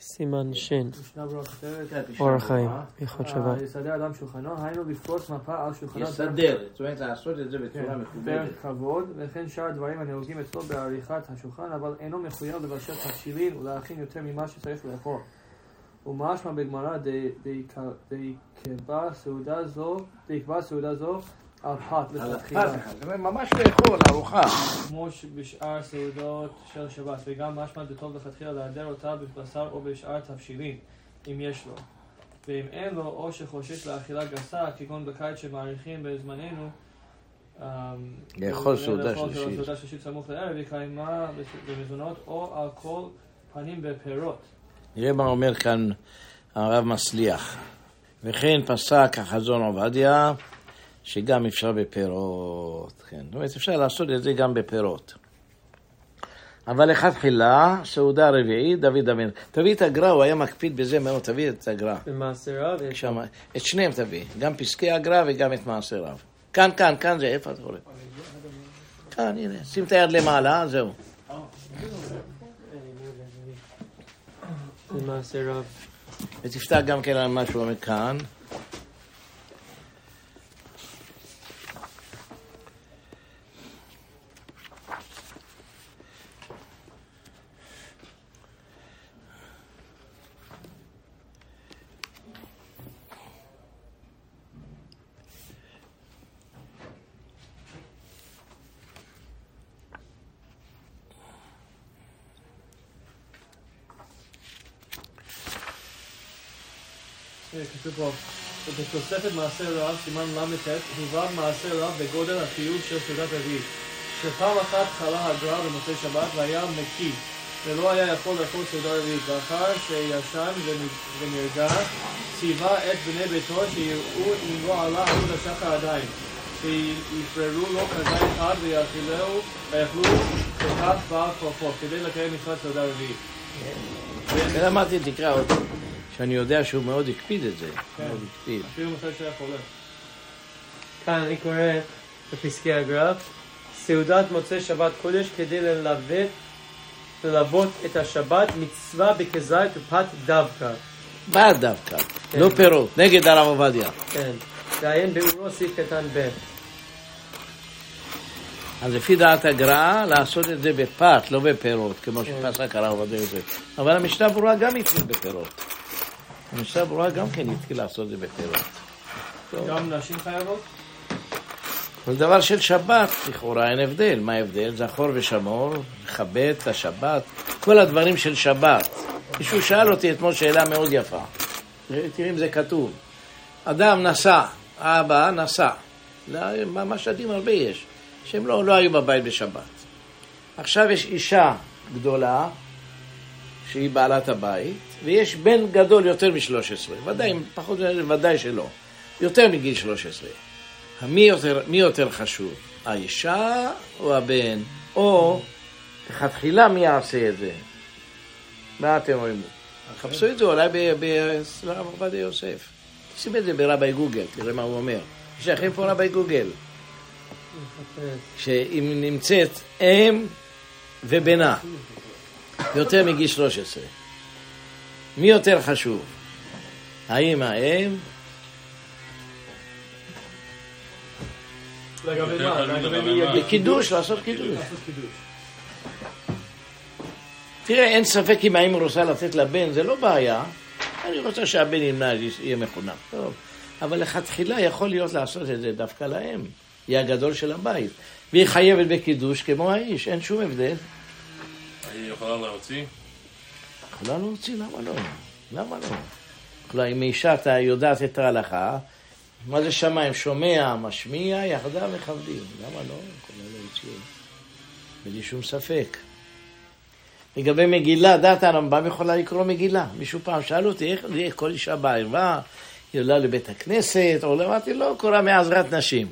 סימן שין, כן, אור החיים. הלכות אה, שבת. יסדר אדם שולחנו, היינו לפרוס מפה על שולחנו. יסדר, זאת אומרת לעשות את זה בצורה כן, מכובדת. כבוד, וכן שאר הדברים הנהוגים אצלו בעריכת השולחן, אבל אינו מחויב לבשל תכשירים ולהכין יותר ממה שצריך לאכול. ומשמע בגמרא דיקבע סעודה זו, על לכתחילה, ממש לאכול, ארוחה. כמו בשאר סעודות של שבת, וגם משמע דטוב לכתחילה להדר אותה בבשר או בשאר תבשילים, אם יש לו. ואם אין לו, או שחושש לאכילה גסה, כגון בקיץ שמאריכים בזמננו, אמ, לאכול לאכול סעודה סעודה שלישית. שלישית סמוך לערב, יקיימה במזונות או על כל פנים בפירות. נראה מה אומר כאן הרב מסליח. וכן פסק החזון עובדיה, שגם אפשר בפירות. כן, זאת אומרת, אפשר לעשות את זה גם בפירות. אבל לכתחילה, סעודה רביעית, דוד המלך. תביא את הגר"א, הוא היה מקפיד בזה מאוד, תביא את הגר"א. במעשרה, ו- שם, את שניהם תביא, גם פסקי הגר"א וגם את מעשה רב. כאן, כאן, כאן זה, איפה אתה רואה? כאן, הנה, שים את היד למעלה, זהו. ותפתח גם כן על מה שהוא אומר כאן. הנה, כתוב פה, בתוספת מעשה רב, סימן ל"ט, הובא מעשה רב בגודל החיוב של סעודת רביעית. שפעם אחת חלה הגר"א במוצאי שבת והיה מקיא, ולא היה יכול לאכול סעודה רביעית. ואחר שישן ונ- ונרגע, ציווה את בני ביתו שיראו אם לא עלה עמוד השחר עדיין. שיפררו לו כזית אחד ויאכלו, ויאכלו בכך בעל כוחו, כדי לקיים מצוות סעודה רביעית. ולכן אמרתי, תקרא אותו. שאני יודע שהוא מאוד הקפיד את זה. כן. מאוד הקפיד. אפילו מתי שהיה חולה. כאן אני קורא בפסקי הגר"א, סעודת מוצאי שבת קודש כדי ללוות, ללוות את השבת מצווה בכזית ופת דווקא. בא דווקא, כן. לא פירות, נגד הרב עובדיה. כן. ועיין באורו סעיף קטן ב'. אז לפי דעת הגר"א, לעשות את זה בפת, לא בפירות, כמו כן. שפסק הרב עובדיה יוסף. אבל המשנה ברורה גם התחיל בפירות. המשנה ברורה גם כן התחיל לעשות את זה. טוב. גם נשים חייבות? כל דבר של שבת, לכאורה אין הבדל. מה ההבדל? זכור ושמור, לכבד את השבת, כל הדברים של שבת. מישהו שאל אותי אתמול שאלה מאוד יפה. תראי אם זה כתוב. אדם נסע, האבא נסע. לא, משדים הרבה יש, שהם לא, לא היו בבית בשבת. עכשיו יש אישה גדולה, שהיא בעלת הבית, ויש בן גדול יותר מ-13. ודאי, פחות, ודאי שלא. יותר מגיל 13. מי יותר, מי יותר חשוב, האישה או הבן? או לכתחילה מי יעשה את זה? מה אתם אומרים? חפשו את זה אולי ב- ב- אצל הרב עובדיה יוסף. שים את זה ברבי גוגל, תראה מה הוא אומר. יש לכם פה רבי גוגל, שאם נמצאת אם ובנה, יותר מגיל 13, מי יותר חשוב? האם האם לגבי מה? לגבי מי יגיד? בקידוש, לעשות קידוש. לעשות קידוש. תראה, אין ספק אם האמא רוצה לתת לבן, זה לא בעיה. אני רוצה שהבן ימנע, יהיה מחונן. טוב. אבל לכתחילה יכול להיות לעשות את זה דווקא לאם. היא הגדול של הבית. והיא חייבת בקידוש כמו האיש, אין שום הבדל. יכולה להוציא? יכולה להוציא, למה לא? למה לא? יכולה, אם אישה אתה יודעת את ההלכה, מה זה שמיים? שומע, משמיע, יחדיו מכבדים. למה לא? יכולה להוציא. בלי שום ספק. לגבי מגילה, דעת הרמב"ם יכולה לקרוא מגילה. מישהו פעם שאל אותי, איך כל אישה בערווה, היא עולה לבית הכנסת, או לא, אמרתי, לא, קוראה מעזרת נשים.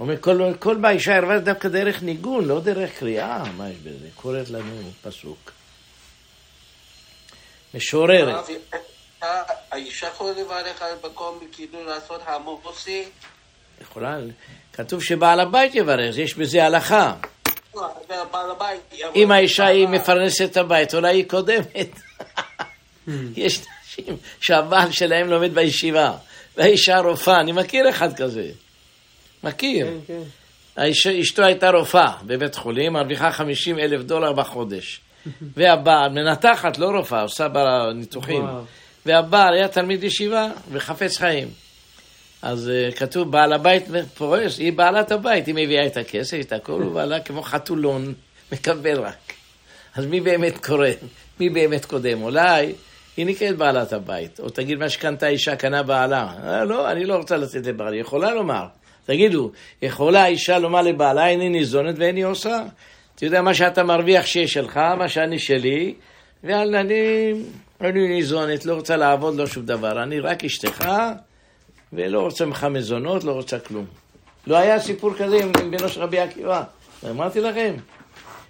אומר, כל, כל באישה ערווה זה דווקא דרך ניגון, לא דרך קריאה, מה יש בזה? קוראת לנו פסוק. משוררת. האישה יכולה לברך על מקום כאילו לעשות המוסי? יכולה, כתוב שבעל הבית יברך, יש בזה הלכה. לא. אם האישה היא מפרנסת את הבית, אולי היא קודמת. יש נשים שהבעל שלהם לומד בישיבה, והאישה רופאה, אני מכיר אחד כזה. מכיר. כן, כן. אשתו הייתה רופאה בבית חולים, מרוויחה 50 אלף דולר בחודש. והבעל, מנתחת, לא רופאה, עושה בה ניתוחים. והבעל היה תלמיד ישיבה וחפץ חיים. אז uh, כתוב, בעל הבית פורש, היא בעלת הבית, היא מביאה את הכסף, את הכל, הוא בעלה כמו חתולון, מקבל רק. אז מי באמת קורא? מי באמת קודם? אולי היא נקראת בעלת הבית, או תגיד מה שקנתה אישה, קנה בעלה. אה, לא, אני לא רוצה לתת לבעלי, יכולה לומר. תגידו, יכולה האישה לומר לבעלה, איני ניזונת ואיני עושה? אתה יודע, מה שאתה מרוויח שיש שלך, מה שאני שלי, ואני אני ניזונת, לא רוצה לעבוד, לא שום דבר. אני רק אשתך, ולא רוצה ממך מזונות, לא רוצה כלום. לא היה סיפור כזה עם בנו של רבי עקיבא. אמרתי לכם,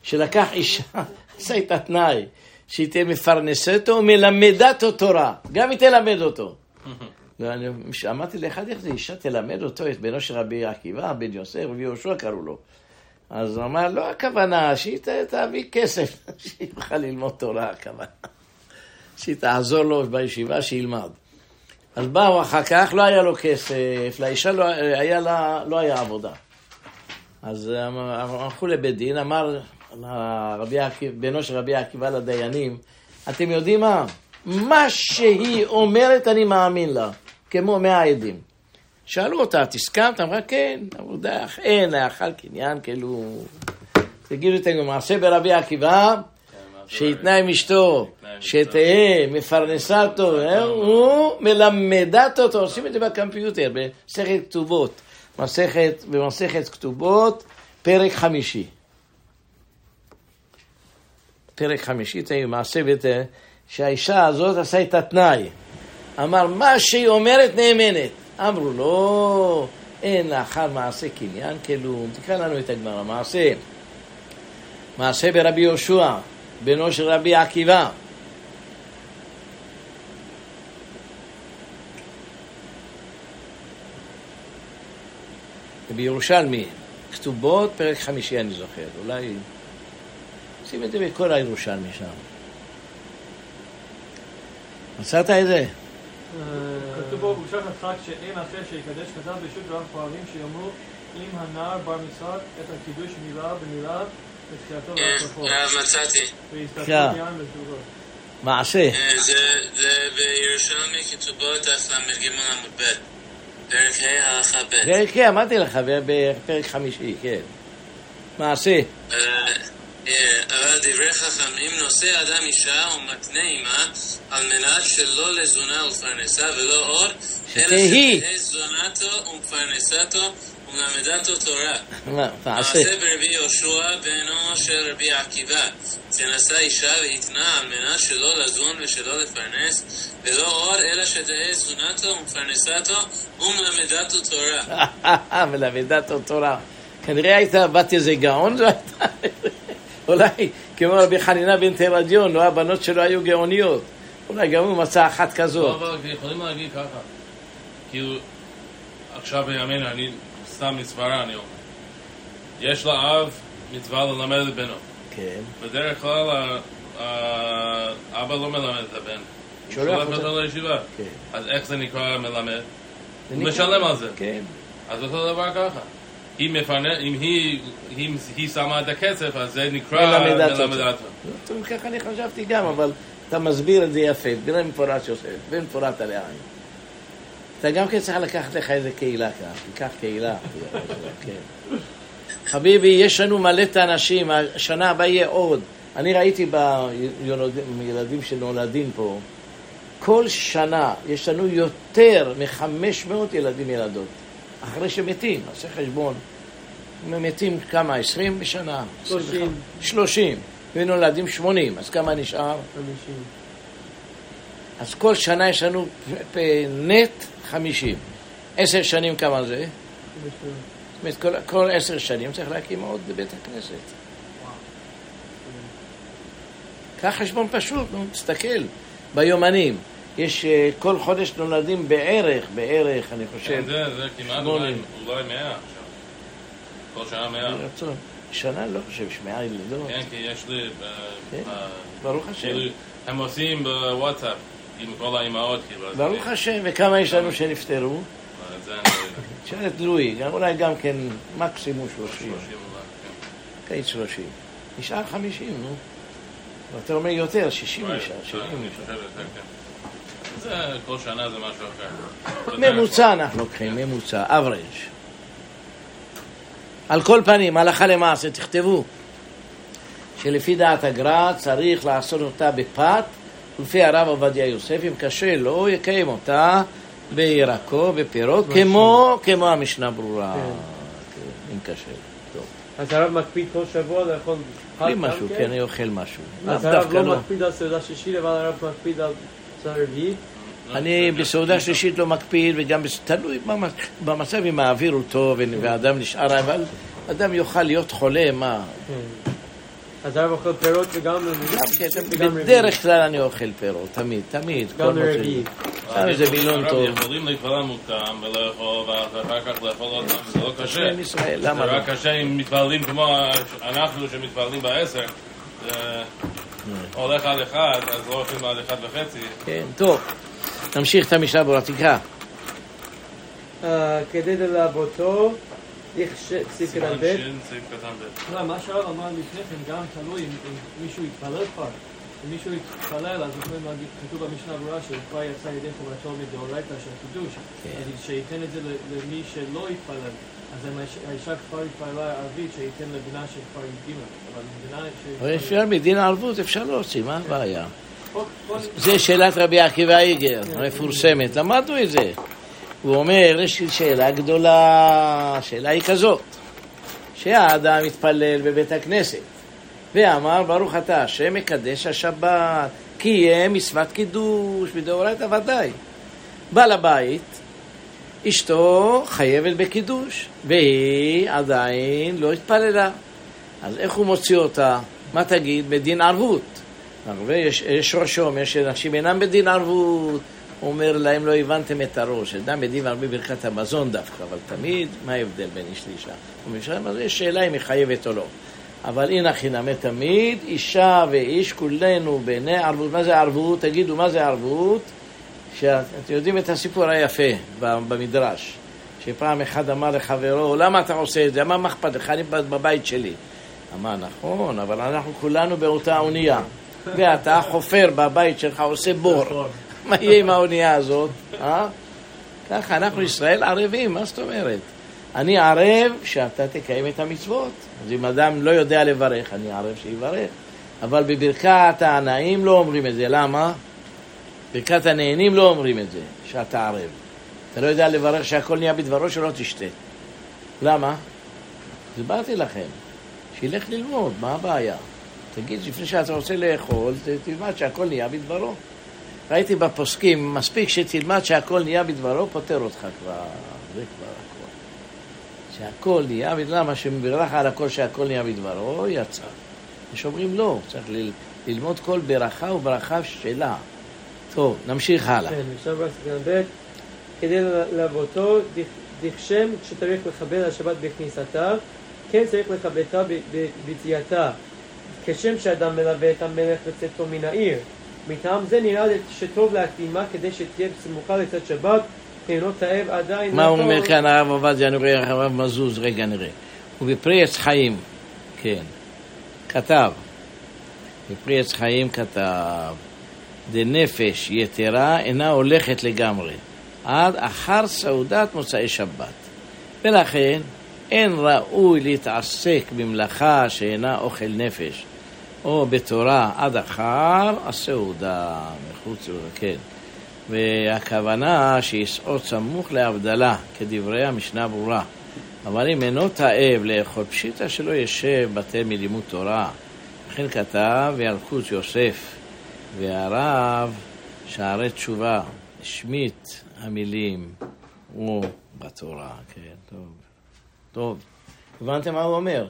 שלקח אישה, עשה איתה תנאי, שהיא תהיה מפרנסתו, מלמדת אותו תורה. גם היא תלמד אותו. ואני אמרתי לאחד, איך זה אישה תלמד אותו, את בנו של רבי עקיבא, בן יוסף, רבי יהושע קראו לו. אז הוא אמר, לא הכוונה, שהיא תביא כסף, שיוכל ללמוד תורה, הכוונה. שהיא תעזור לו בישיבה, שילמד. אז באו אחר כך, לא היה לו כסף, לאישה לא היה, לה, לא היה עבודה. אז הלכו לבית דין, אמר רבי עקיבא- בנו של רבי עקיבא לדיינים, אתם יודעים מה? מה שהיא אומרת אני מאמין לה, כמו מאה עדים. שאלו אותה, את הסכמת? אמרה, כן, די, אין, לאכל קניין, כאילו... תגידו את המעשה ברבי עקיבא, שיתנה עם אשתו, שתהא מפרנסתו, אה, הוא מלמדת אותו, עושים את זה בקמפיוטר, במסכת כתובות, מסכת, במסכת כתובות, פרק חמישי. פרק חמישי, תהיה מעשה ותראה, שהאישה הזאת עשה את התנאי. אמר, מה שהיא אומרת נאמנת. אמרו לו, אין לאחר מעשה קניין כלום. תקרא לנו את הגמרא, מעשה. מעשה ברבי יהושע, בנו של רבי עקיבא. בירושלמי, כתובות, פרק חמישי אני זוכר, אולי... שים את זה בכל הירושלמי שם. מצאת את זה? כתוב בו, בושה חתך שאין אחר שיקדש כתב ברשות רב פועלים שיאמרו אם הנער בר מצוות את הקידוש מילה במילה והסופו אה, מצאתי. כן. יין בסוגות. מעשה. אה, זה- זה בירושלמי כתובות ל"ג עמוד ב', פרק ה' הלכה ב'. פרק, כן, אמרתי לך, בפרק חמישי, כן. מעשה. אה, אבל דברי חכמים נושא אדם אישה ומתנה עמה על מנת שלא לזונה ופרנסה ולא עוד, אלא שתהי. שתהא זונתו ומפרנסתו ומלמדתו תורה. מה, מעשה. ברבי יהושע בנו של רבי עקיבא, שנשא אישה והתנה על מנת שלא לזון ושלא לפרנס, ולא עוד אלא שתהא זונתו ומפרנסתו ומלמדתו תורה. מלמדת אותו תורה. כנראה היית בת איזה גאון זו הייתה. אולי כמו רבי חנינה בן תרדיון, לא הבנות שלו היו גאוניות. אולי גם הוא מצא אחת לא, כזאת. אבל יכולים להגיד ככה. כאילו, עכשיו בימינו, אני סתם מסברה, אני אומר. יש לאב מצווה ללמד את בנו. כן. בדרך כלל, האבא לא מלמד את הבן. שולח אותו. לישיבה. כן. אז איך זה נקרא מלמד? הוא משלם על זה. כן. אז אותו דבר ככה. היא מפרנס, אם היא, אם היא שמה את הכסף, אז זה נקרא מלמדת. מלמדת. טוב, ככה אני חשבתי גם, אבל אתה מסביר את זה יפה, במפורט יוסף, במפורט על העין. אתה גם כן צריך לקחת לך איזה קהילה כאן, תיקח קהילה. כן. חביבי, יש לנו מלא את האנשים, השנה הבאה יהיה עוד. אני ראיתי בילדים שנולדים פה, כל שנה יש לנו יותר מ-500 ילדים ילדות, אחרי שמתים, עושה חשבון. מתים כמה? 20 בשנה? 30. 30. ונולדים 80, אז כמה נשאר? 50. אז כל שנה יש לנו נט 50. עשר שנים כמה זה? זאת אומרת, כל, כל עשר שנים צריך להקים עוד בבית הכנסת. קח חשבון פשוט, נו, תסתכל. ביומנים, יש אה, כל חודש נולדים בערך, בערך, אני חושב, כן, זה, זה כמעט. אולי, מאה. כל שנה מאה. ברצון. שנה לא חושב, שמעה ילדות. כן, כי יש לי... ב- כן. ב- ברוך השם. כאילו, הם עושים בוואטסאפ עם כל האימהות, כאילו. ברוך השם, וכמה יש לנו שנפטרו? לא. תשאל את לואי, אולי גם כן מקסימום 30. 30 אולי, כן. קיץ 30. נשאר 50, נו. ואתה אומר יותר, 60 אולי, נשאר, 70 אני נשאר. כן. זה, כל שנה זה משהו אחר. ממוצע אנחנו לוקחים, ממוצע, average. על כל פנים, הלכה למעשה, תכתבו שלפי דעת הגר"א צריך לעשות אותה בפת, ולפי הרב עובדיה יוסף, אם קשה לו, יקיים אותה בירקו, בפירות, כמו, כמו המשנה ברורה, כן. אם קשה לו. אז הרב מקפיד כל שבוע לאכול חג גם משהו, כן, אני אוכל משהו. אז הרב לא לא. מקפיד על סעודה שישית, אבל הרב מקפיד על סעודה רביעית. אני בסעודה שלישית לא מקפיד, וגם תלוי במצ- במצב אם האוויר הוא טוב והאדם נשאר, אבל אדם יוכל להיות חולה, מה? כן. אז הרב אוכל פירות וגם גם כן, וגם רביעית. בדרך כלל אני אוכל פירות, תמיד, תמיד. גם ש- רביעית. שם איזה וילון הרב, טוב. יכולים להתפלל מוקדם ולאכול, ואחר כך לאכול עוד פעם, זה לא קשה. עם ישראל, זה למה לא? רק קשה אם מתפללים כמו אנחנו שמתפללים בעשר. זה הולך עד אחד, אז לא הולכים עד אחד וחצי. כן, טוב. נמשיך את המשנה ברורה, תקרא. אה, כדי שין, סעיף קטן ב'. לא, מה שהרב אמר לפני כן גם תלוי אם מישהו יתפלל כבר. אם מישהו יתפלל, אז יכולים להגיד, כתוב במשנה ברורה שהוא כבר יצא ידי חובתו מדאורייתא של קידוש. אז שייתן את זה למי שלא יתפלל. אז האישה כבר התפללה ערבית, שייתן לבנה שכבר הקדימה. אבל מבינה ש... אבל אפשר מדין ערבות, אפשר להוציא, מה הבעיה? זה שאלת רבי עקיבא איגר, המפורסמת, למדנו את זה. הוא אומר, יש לי שאלה גדולה, השאלה היא כזאת, שהאדם התפלל בבית הכנסת, ואמר, ברוך אתה השם מקדש השבת, קיים מצוות קידוש, מדאורייתא ודאי. בעל הבית, אשתו חייבת בקידוש, והיא עדיין לא התפללה. אז איך הוא מוציא אותה? מה תגיד? בדין ערבות. הרבה, יש, יש ראש שאומר שאנשים אינם בדין ערבות, הוא אומר להם לא הבנתם את הראש, אדם בדין הרבה ברכת המזון דווקא, אבל תמיד, מה ההבדל בין איש לאישה? אומר, אז יש שאלה אם היא חייבת או לא. אבל הנה חינמי תמיד, אישה ואיש כולנו בעיני ערבות. מה זה ערבות? תגידו, מה זה ערבות? שאתם יודעים את הסיפור היפה במדרש, שפעם אחד אמר לחברו, למה אתה עושה את זה? מה אכפת לך? אני בבית שלי. אמר, נכון, אבל אנחנו כולנו באותה אונייה. ואתה חופר בבית שלך, עושה בור. מה יהיה עם האונייה הזאת? אה? ככה, אנחנו ישראל ערבים, מה זאת אומרת? אני ערב שאתה תקיים את המצוות. אז אם אדם לא יודע לברך, אני ערב שיברך. אבל בברכת הנעים לא אומרים את זה, למה? ברכת הנהנים לא אומרים את זה, שאתה ערב. אתה לא יודע לברך שהכל נהיה בדברו שלא תשתה. למה? הסברתי לכם, שילך ללמוד, מה הבעיה? תגיד, לפני שאתה רוצה לאכול, תלמד שהכל נהיה בדברו. ראיתי בפוסקים, מספיק שתלמד שהכל נהיה בדברו, פותר אותך כבר, זה כבר הכל. שהכל נהיה, למה שמברך על הכל שהכל נהיה בדברו, יצא. יש אומרים לא, צריך ל- ללמוד כל ברכה וברכה שלה. טוב, נמשיך הלאה. כן, עכשיו בסגן ב' כדי ללוותו, דכשם שצריך לכבד השבת בכניסתה, כן צריך ב- ביציאתה. כשם שאדם מלווה את המלך בצאתו מן העיר. מטעם זה נראה שטוב להקדימה כדי שתהיה סמוכה לצאת שבת, כי אינו תאב עדיין. מה הוא. אומר כאן הרב עובדיה, אני רואה הרב מזוז, רגע נראה. ובפרי עץ חיים, כן, כתב, בפרי עץ חיים כתב, דנפש יתרה אינה הולכת לגמרי, עד אחר סעודת מוצאי שבת. ולכן אין ראוי להתעסק במלאכה שאינה אוכל נפש, או בתורה עד אחר הסעודה, מחוץ, כן. והכוונה שיסעוד סמוך להבדלה, כדברי המשנה ברורה. אבל אם אינו תאב לאכול פשיטא שלא ישב בטל מלימוד תורה. וכן כתב וילקוט יוסף והרב שערי תשובה, השמיט המילים הוא בתורה. כן, טוב. טוב. הבנתם מה הוא אומר?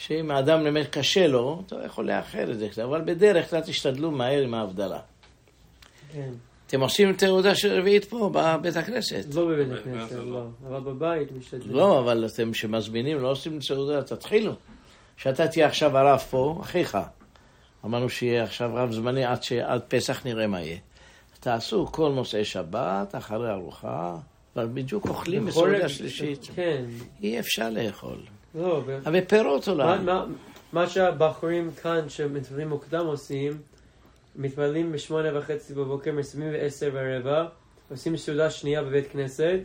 שאם האדם באמת קשה לו, אתה יכול לאחר את זה אבל בדרך כלל תשתדלו מהר עם ההבדלה. כן. אתם עושים תעודה של רביעית פה, בבית הכנסת. לא בבית הכנסת, לא. אבל בבית משתדלים. לא, אבל אתם שמזמינים, לא עושים סעודה, תתחילו. שאתה תהיה עכשיו הרב פה, אחיך, אמרנו שיהיה עכשיו רב זמני עד שעד פסח נראה מה יהיה. תעשו כל מוצאי שבת, אחרי ארוחה, אבל בדיוק אוכלים בסעודה שלישית. כן. אי אפשר לאכול. לא, אבל פירות מה- אולי. מה- מה שהבחורים כאן שמתפללים מוקדם עושים, מתפללים בשמונה וחצי בבוקר, מסיימים בעשר ורבע, עושים סעודה שנייה בבית כנסת,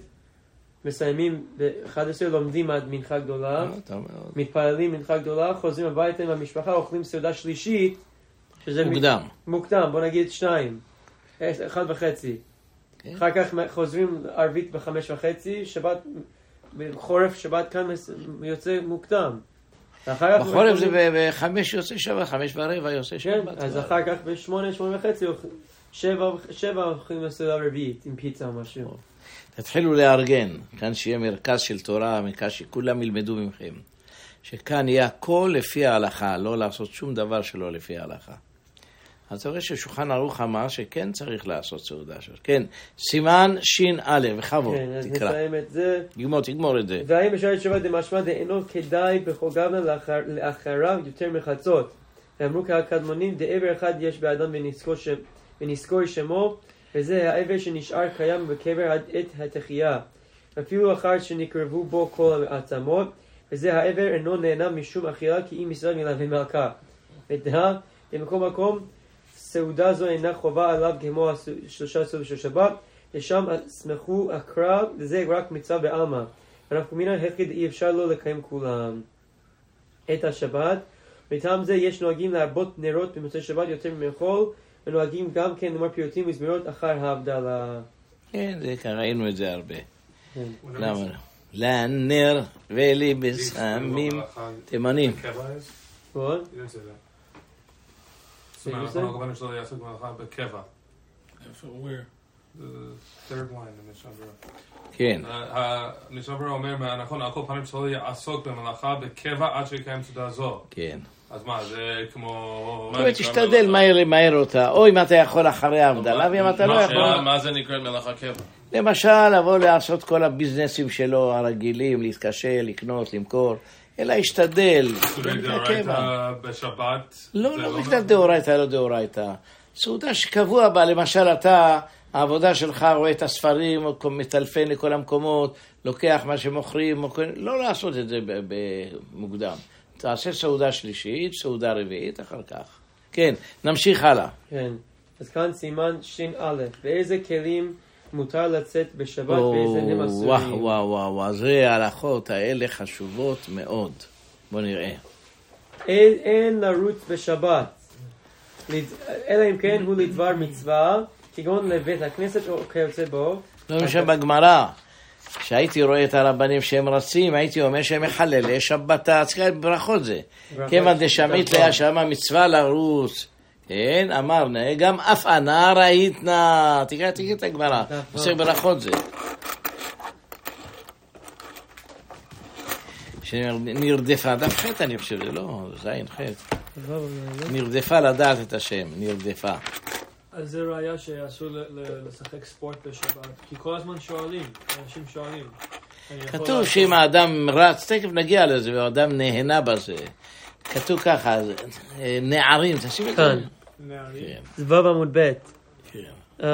מסיימים ב-11, לומדים עד מנחה גדולה, אה. מתפללים מנחה גדולה, חוזרים הביתה עם המשפחה, אוכלים סעודה שלישית, שזה מוקדם. מוקדם, בוא נגיד שניים, עש- אחד וחצי. כן. אחר כך חוזרים ערבית בחמש וחצי, שבת, בחורף שבת כאן יוצא מוקדם. בחורף זה בחמש יוצא שבת, חמש ורבע יוצא כן, שבת. אז אחר כך בשמונה, שמונה וחצי, שבע, שבע אוכלים לסעודה רביעית עם פיצה או משהו. תתחילו לארגן, כאן שיהיה מרכז של תורה, מרכז שכולם ילמדו מכם. שכאן יהיה הכל לפי ההלכה, לא לעשות שום דבר שלא לפי ההלכה. אז אתה רואה ששולחן ערוך אמר שכן צריך לעשות סעודה שלו. כן, סימן ש"א, בכבוד, כן, אז תקרא. נסיים את זה. תגמור, תגמור את זה. והאם בשעת שבת דמשמע דאינו כדאי בכל גבנה לאחר- לאחריו יותר מחצות. ואמרו כהקדמונים דעבר אחד יש באדם ונזכור שמו, וזה העבר שנשאר קיים בקבר עד עת התחייה. אפילו אחר שנקרבו בו כל העצמות, וזה העבר אינו נהנה משום אכילה כי אם ישראל מלווה מלכה. ודע, במקום מקום, סעודה זו אינה חובה עליו כמו שלושה סעודות של שבת, לשם סמכו הקרא, וזה רק מצווה בעלמא. אנחנו מן היחיד אי אפשר לא לקיים כולם את השבת. מטעם זה יש נוהגים להרבות נרות במוצאי שבת יותר ממחול, ונוהגים גם כן לומר פיוטים וזמירות אחר ההבדלה. כן, זה, כאן ראינו את זה הרבה. כן. למה לא? לנר ולי בסמים תימנים. נכון? זאת אומרת, שלו יעסוק במלאכה בקבע. כן. המשנה אומר, נכון, על כל פנים שלו יעסוק במלאכה בקבע עד שיקיים סעודה זו. כן. אז מה, זה כמו... אבל נקרא תשתדל? מהר למהר אותה, או אם אתה יכול אחרי ההבדלה, ואם אתה לא יכול... מה- מה זה נקרא מלאכה קבע? למשל, לבוא לעשות כל הביזנסים שלו הרגילים, להתקשר, לקנות, למכור, אלא ישתדל. סוגי כן, דאורייתא בשבת. לא, לא אומר- בגלל דאורייתא, לא דאורייתא. סעודה שקבוע בה, למשל אתה, העבודה שלך רואה את הספרים, מטלפן לכל המקומות, לוקח מה שמוכרים, לא לעשות את זה במוקדם. תעשה סעודה שלישית, סעודה רביעית, אחר כך. כן, נמשיך הלאה. כן. אז כאן סימן ש"א, באיזה כלים מותר לצאת בשבת ואיזה הם אסורים. וואו, וואו, וואו, זה ההלכות האלה חשובות מאוד. בוא נראה. אין, אין לרוץ בשבת, אלא אם כן הוא לדבר מצווה, כגון לבית הכנסת או כיוצא בו. לא משנה בגמרא, כשהייתי רואה את הרבנים שהם רצים, הייתי אומר שהם מחללי שבתה, צריך ברכות זה. כיוון דשמית ליה שמה מצווה לרוץ. כן, אמרנו, גם אף ענה ראית נא. תקרא, תקרא את הגמרא, עושה ברכות זה. שנרדפה, דף ח' אני חושב, זה לא, זין ח'. נרדפה לדעת את השם, נרדפה. אז זה ראיה שאסור לשחק ספורט בשבת, כי כל הזמן שואלים, אנשים שואלים. כתוב שאם האדם רץ, תכף נגיע לזה, והאדם נהנה בזה. כתוב ככה, אה, נערים, תשים את זה. נערים. כן, זה ו' עמוד ב'. כן. אמ,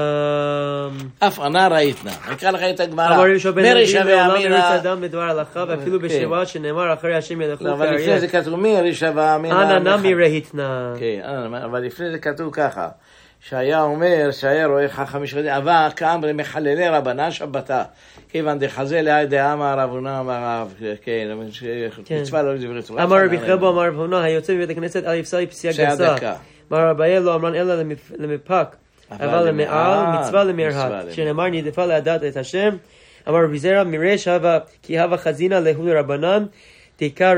אף ענה ראית נא. נקרא לך את הגמרא. אמר יהושע בן מרישא אבי לעולם. אדם בדבר הלכה ואפילו כן. בשבט שנאמר אחרי השם ילכו לא, אבל לפני זה כאריה. כתוב מרישא ואמינא. אנא מח- נמי רהיתנא. כן, אבל לפני זה כתוב ככה, שהיה אומר, שהיה רואה חכם משחדים, אבא כאמרי מחללי רבנה שבתה, כיוון דחזה לאי דאמר רבונה אמר רב, כן, כן. מצווה לא לדברי תורה. אמר רבי חרבו אמר רב הונא היוצא מבית הכנסת אל יפסל פסיעה גסה. אמר רבייה לא אמרן אלא למפ- למפק. אבל למעל מצווה למרהט. שנאמר נרדפה לדעת את השם. אמר רבי זרע מירש הווה כי הווה חזינא להו לרבנן,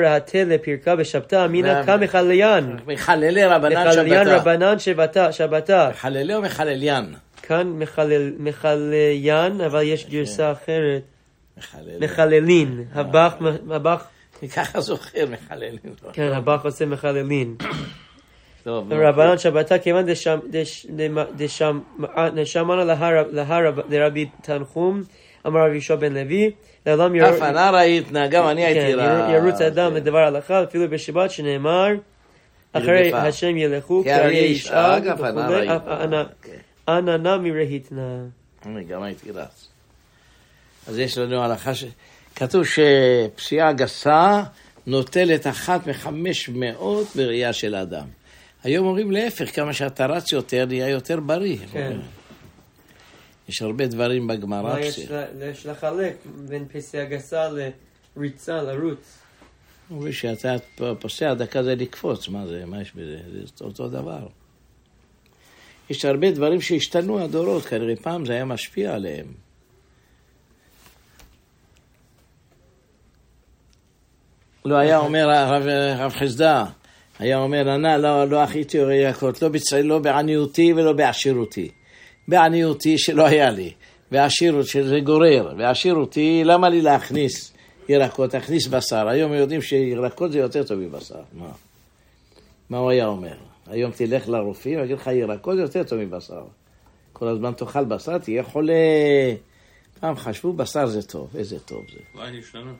רהטה לפרקה בשבתה אמינא כמחליין. מחללי רבנן שבתה. רבנן שבתה. מחללי או מחלליין? כאן מחלל- מחליין, אבל יש גרסה אחרת. מחללי. מחללין. הבח, הבח, ככה זוכר מחללים. כן, הבח עושה מחללין. טוב, רבנן שבתה כיוון דשמענה להר- להר לרבי תנחום, אמר רבי יהושע בן לוי, לעולם יר- אף ענה ראית נא, גם אני כן, הייתי יר- רע. ירוץ אדם כן. לדבר הלכה, אפילו בשבת שנאמר, אחרי. השם ילכו, כי אריה ישאג, ראיתנה. אף ענה- כן. ענה נא גם הייתי רץ. אז יש לנו הלכה ש... כתוב שפסיעה גסה נוטלת אחת מחמש מאות בראייה של אדם. היום אומרים להפך, כמה שאתה רץ יותר, נהיה יותר בריא. כן. יש הרבה דברים בגמרא. יש לחלק בין פסיעה גסה לריצה, לרוץ? אומרים שאתה פוסע דקה זה לקפוץ, מה זה, מה יש בזה? זה אותו דבר. יש הרבה דברים שהשתנו הדורות, כנראה פעם זה היה משפיע עליהם. לא היה אומר הרב, חסדה, היה אומר, נא, לא, לא אכיתי ירקות, לא, בצ... לא בעניותי ולא בעשירותי. בעניותי שלא היה לי, בעשירות שזה גורר, בעשירותי, למה לי להכניס ירקות, להכניס בשר? היום יודעים שירקות זה יותר טוב מבשר. מה? מה הוא היה אומר? היום תלך לרופאים, יגיד לך ירקות זה יותר טוב מבשר. כל הזמן תאכל בשר, תהיה חולה. פעם חשבו בשר זה טוב, איזה טוב זה. אולי השתנה.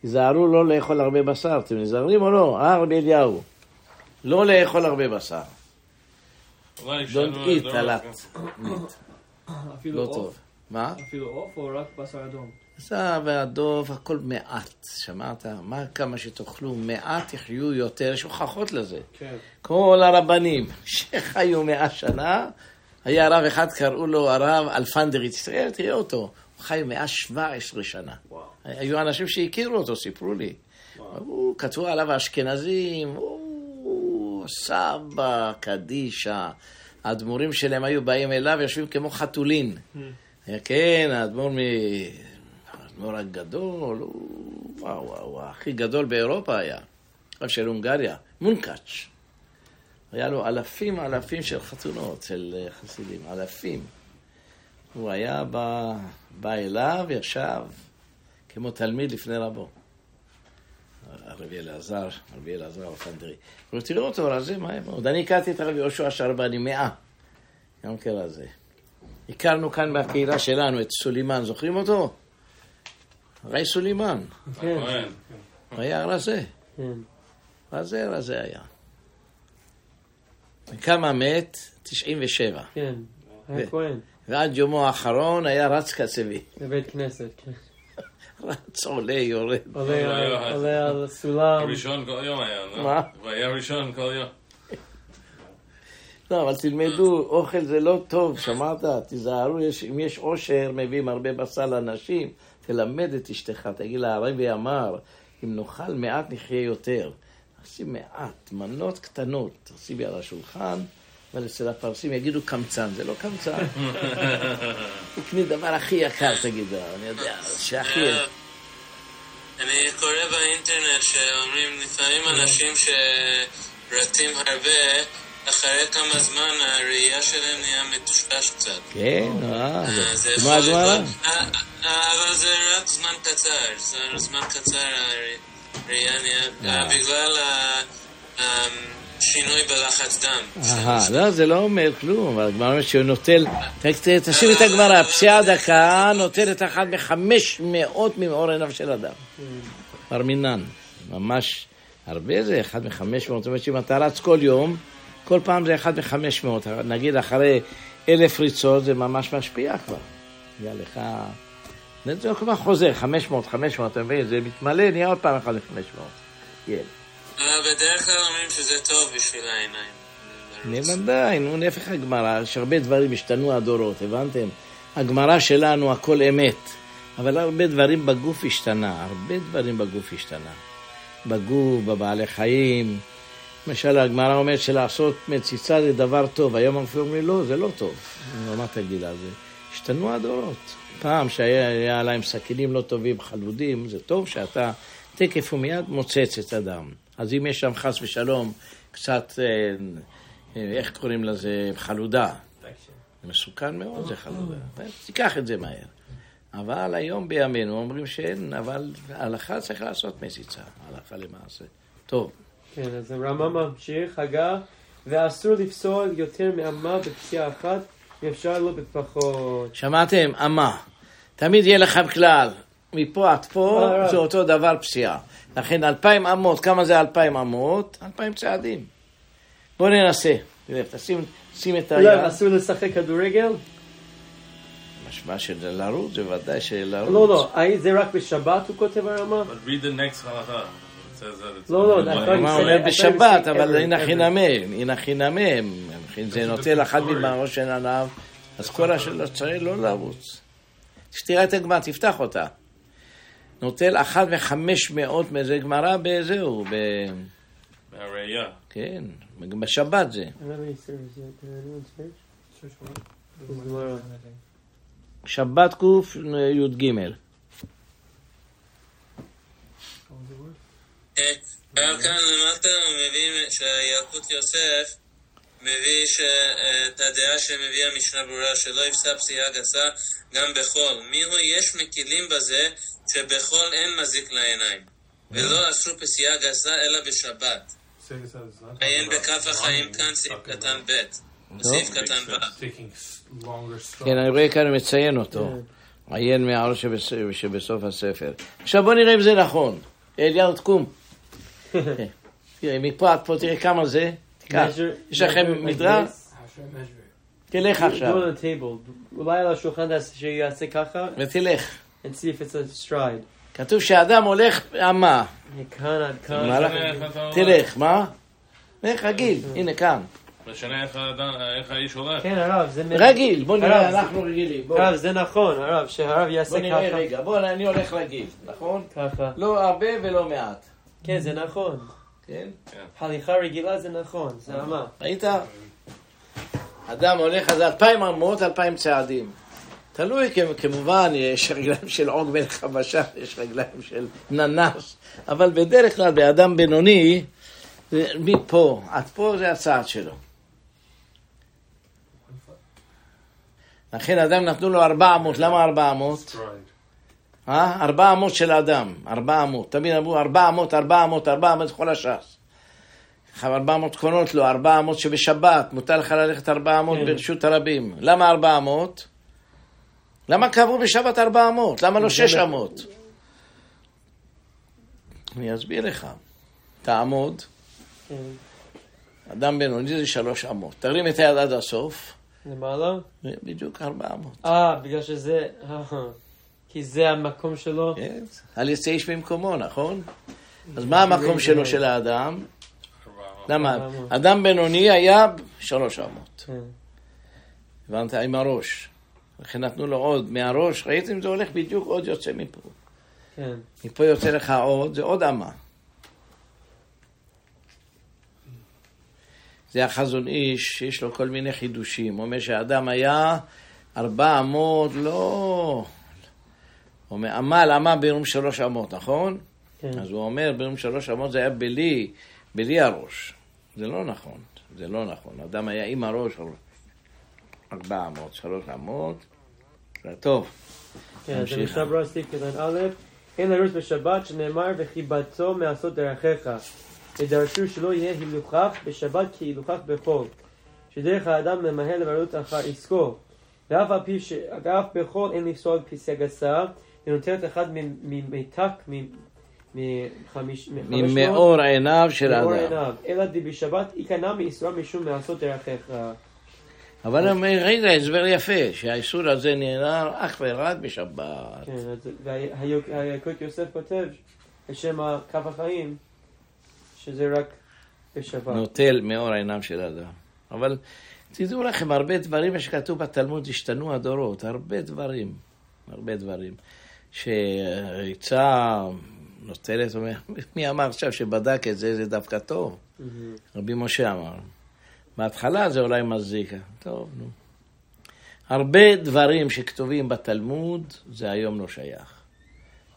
תיזהרו לא לאכול הרבה בשר, אתם נזהרים או לא? אה, רבי אליהו. לא לאכול הרבה בשר. Don't eat הדורות, a lot. אפילו לא? טוב. מה? אפילו עוף או רק בשר אדום? בשר והדוב, הכל מעט. שמעת? מה כמה שתאכלו מעט, יחיו יותר, יש הוכחות לזה. כן. כל הרבנים שחיו מאה שנה, היה רב אחד, קראו לו הרב אלפנדרי, תראה, תראה אותו, הוא חי מאה שבע עשרה שנה. וואו. היו אנשים שהכירו אותו, סיפרו לי. הוא, כתבו עליו האשכנזים, הוא סבא, קדישה. האדמו"רים שלהם היו באים אליו, יושבים כמו חתולין. היה, כן, האדמו"ר מ... האדמו"ר הגדול, הוא... וואו, וואו, וואו, הכי גדול באירופה היה. רב של הונגריה, מונקאץ'. היה לו אלפים אלפים של חתונות של אה, חסידים, אלפים. הוא היה בא, בא אליו, ישב כמו תלמיד לפני רבו. הרבי אלעזר, הרבי אלעזר אלפנדרי. הוא תראו אותו, רזה מהר מאוד. אני הכרתי את הרבי יהושע שרבני מאה, גם כן רזה. הכרנו כאן בקהילה שלנו את סולימן, זוכרים אותו? רי סולימן, כן, היה רזה. כן. רזה רזה היה. וכמה מת? 97. כן, היה כהן, ועד יומו האחרון היה רץ קצבי. בבית כנסת, כן. רץ, עולה, יורד. עולה על- עולה על סולם. ראשון כל יום היה, לא? מה? הוא היה ראשון כל יום. לא, אבל תלמדו, אוכל זה לא טוב, שמעת? תיזהרו, יש, אם יש עושר, מביאים הרבה בשר לאנשים, תלמד את אשתך, תגיד לה, הרבי אמר, אם נאכל מעט נחיה יותר. שים מעט, מנות קטנות, תשימי על השולחן, אבל אצל הפרסים יגידו קמצן, זה לא קמצן. תקני דבר הכי יקר, תגיד, אני יודע, שהכי... אה, אני קורא באינטרנט שאומרים לפעמים אנשים שרצים הרבה, אחרי כמה זמן הראייה שלהם נהיה מטושטש קצת. כן, אה, אה, זה. יכול מה הגמרא? אה, אה, אבל זה רק זמן קצר, זה זמן קצר הראייה נהיה, אה. בגלל השינוי בלחץ דם. אהה, לא, זה לא אומר כלום, אבל הגמרא אומרת שהוא נוטל... תשאיר את הגמרא, פסיעה דקה נוטלת אחת מחמש מאות ממאור עיניו של אדם. בר מינן, ממש הרבה זה, אחד מחמש מאות, זאת אומרת שאם אתה רץ כל יום, כל פעם זה אחד מחמש מאות, נגיד אחרי אלף ריצות זה ממש משפיע כבר. נהיה לך... זה כבר חוזר, חמש מאות, חמש מאות, אתה מבין? זה מתמלא, נהיה עוד פעם אחד לחמש מאות. כן. אבל בדרך כלל אומרים שזה טוב בשביל העיניים. בוודאי, נו, נהפך הגמרא, יש הרבה דברים השתנו הדורות, הבנתם? הגמרא שלנו הכל אמת, אבל הרבה דברים בגוף השתנה, הרבה דברים בגוף השתנה. בגוף, בבעלי חיים. למשל, הגמרא אומרת שלעשות מציצה זה דבר טוב, היום אנחנו אומרים לא, זה לא טוב. נו, מה תגיד על זה? השתנו הדורות. פעם שהיה היה להם סכינים לא טובים, חלודים, זה טוב שאתה תקף ומיד מוצץ את הדם. אז אם יש שם חס ושלום קצת, אה, אה, איך קוראים לזה, חלודה. זה מסוכן מאוד, זה חלודה. תיקח את זה מהר. אבל היום בימינו אומרים שאין, אבל הלכה צריך לעשות מציצה, הלכה למעשה. טוב, כן, אז הרמב"ם ממשיך, הגה, ואסור לפסול יותר מאמה בפסיעה אחת, ואפשר לו בפחות. שמעתם? אמה. תמיד יהיה לכם כלל, מפה עד פה אה, זה אותו דבר פסיעה. לכן אלפיים אמות, כמה זה אלפיים אמות? אלפיים צעדים. בוא ננסה. תראה, תשים שים את אולי היד. אסור לשחק כדורגל? משמע של לרוץ, זה ודאי של לרוץ. לא, לא, האם זה רק בשבת הוא כותב הרמה? But read the next halacha. It says that it's לא, לא, מה אומר בשבת, אבל הנה. חינמם, הנה חינמם. זה נוטל אחד story. מבראש של עיניו, אז כל השאלה צריך לא לרוץ. שתראה את הגמרא, תפתח אותה. נוטל אחת וחמש מאות מאיזה גמרא בזהו, ב... מהראייה. כן, בשבת זה. This Gemara. שבת קי"ג. כאן למטה הוא מביא שילקוט יוסף מביא שאת הדעה שמביא המשנה ברורה שלא יפסע פסיעה גסה גם בחול. מיהו יש מקילים בזה שבחול אין מזיק לעיניים ולא אסרו פסיעה גסה אלא בשבת. עיין בכף החיים running, כאן סעיף קטן ב' בסעיף קטן ו'. כן, אני רואה כאן הוא מציין אותו. עיין מהעול שבס- שבסוף הספר. עכשיו בוא נראה אם זה נכון. אליהו, תקום. כן. תראה, מפה עד פה, תראה כמה זה. יש לכם מדרג? this. תלך עכשיו. אולי על השולחן שיעשה ככה, ותלך. And see if it's a stride. כתוב שאדם הולך אמה. מכאן עד כאן. תלך, מה? לך רגיל, הנה כאן. משנה איך האיש הולך. כן, הרב, זה... רגיל, בוא נראה, אנחנו רגילים. הרב, זה נכון, הרב, שהרב יעשה בוא נראה ככה. רגע, בוא, אני הולך רגיל, נכון? ככה. לא הרבה ולא מעט. כן, זה נכון. כן? הליכה רגילה זה נכון, זה רמה. ראית? אדם הולך, אז אלפיים אמות, אלפיים צעדים. תלוי, כמובן, יש רגליים של עוג מלך חבשה, יש רגליים של ננס, אבל בדרך כלל באדם בינוני, מפה עד פה זה הצעד שלו. לכן אדם נתנו לו ארבע אמות, למה ארבע אמות? אה? ארבע אמות של ארבע אמות. תמיד אמרו ארבע אמות, ארבע אמות, ארבע אמות, כל הש"ס. ארבע אמות קונות לו, ארבע אמות שבשבת, מותר לך ללכת ארבע אמות כן. ברשות הרבים. למה ארבע אמות? למה קבעו בשבת ארבע אמות? למה לא שש אמות? אני אסביר לך. תעמוד. אדם בינוני זה שלוש אמות. תרים את היד עד הסוף, למעלה? בדיוק ארבע אמות. אה, בגלל שזה... כי זה המקום שלו. כן? על יצא איש ממקומו, נכון? אז מה המקום שלו של האדם? למה? אדם בינוני היה שלוש אמות. כן. הבנת? עם הראש. לכן נתנו לו עוד מהראש, ראיתם? זה הולך בדיוק עוד יוצא מפה. כן. מפה יוצא לך עוד, זה עוד אמה. זה החזון איש, שיש לו כל מיני חידושים. הוא אומר שהאדם היה ארבע אמות, לא... הוא אומר, עמל, אמה ברום שלוש אמות, נכון? כן. אז הוא אומר, ברום שלוש אמות זה היה בלי, בלי הראש. זה לא נכון, זה לא נכון. האדם היה עם הראש, ארבע אמות, שלוש אמות. זה טוב. כן, אז נמשיך. המשנה ברורה סעיף קטן א', אין לרוץ בשבת שנאמר וחיבתו מעשות דרכיך. ודרשו שלא יהיה הילוכך בשבת כי הילוכך בחול. שדרך האדם ממהר לברות אחר עסקו. ואף על פי שאף בחול אין לפסול פסיה גסה, היא נותנת אחד ממיתק, ממאור עיניו של האדם. אלא די בשבת ייכנע מאיסורה משום מעשות דרכיך. אבל אומר, רגע, הסבר יפה, שהאיסור הזה נאמר אך ורק בשבת. כן, אז והיקוד יוסף כותב בשם כף החיים, שזה רק בשבת. נוטל מאור עיניו של האדם. אבל תדעו לכם, הרבה דברים שכתוב בתלמוד השתנו הדורות, הרבה דברים, הרבה דברים. שריצה נוטלת, מי אמר עכשיו שבדק את זה, זה דווקא טוב? רבי משה אמר. בהתחלה זה אולי מזיק, טוב, נו. הרבה דברים שכתובים בתלמוד, זה היום לא שייך.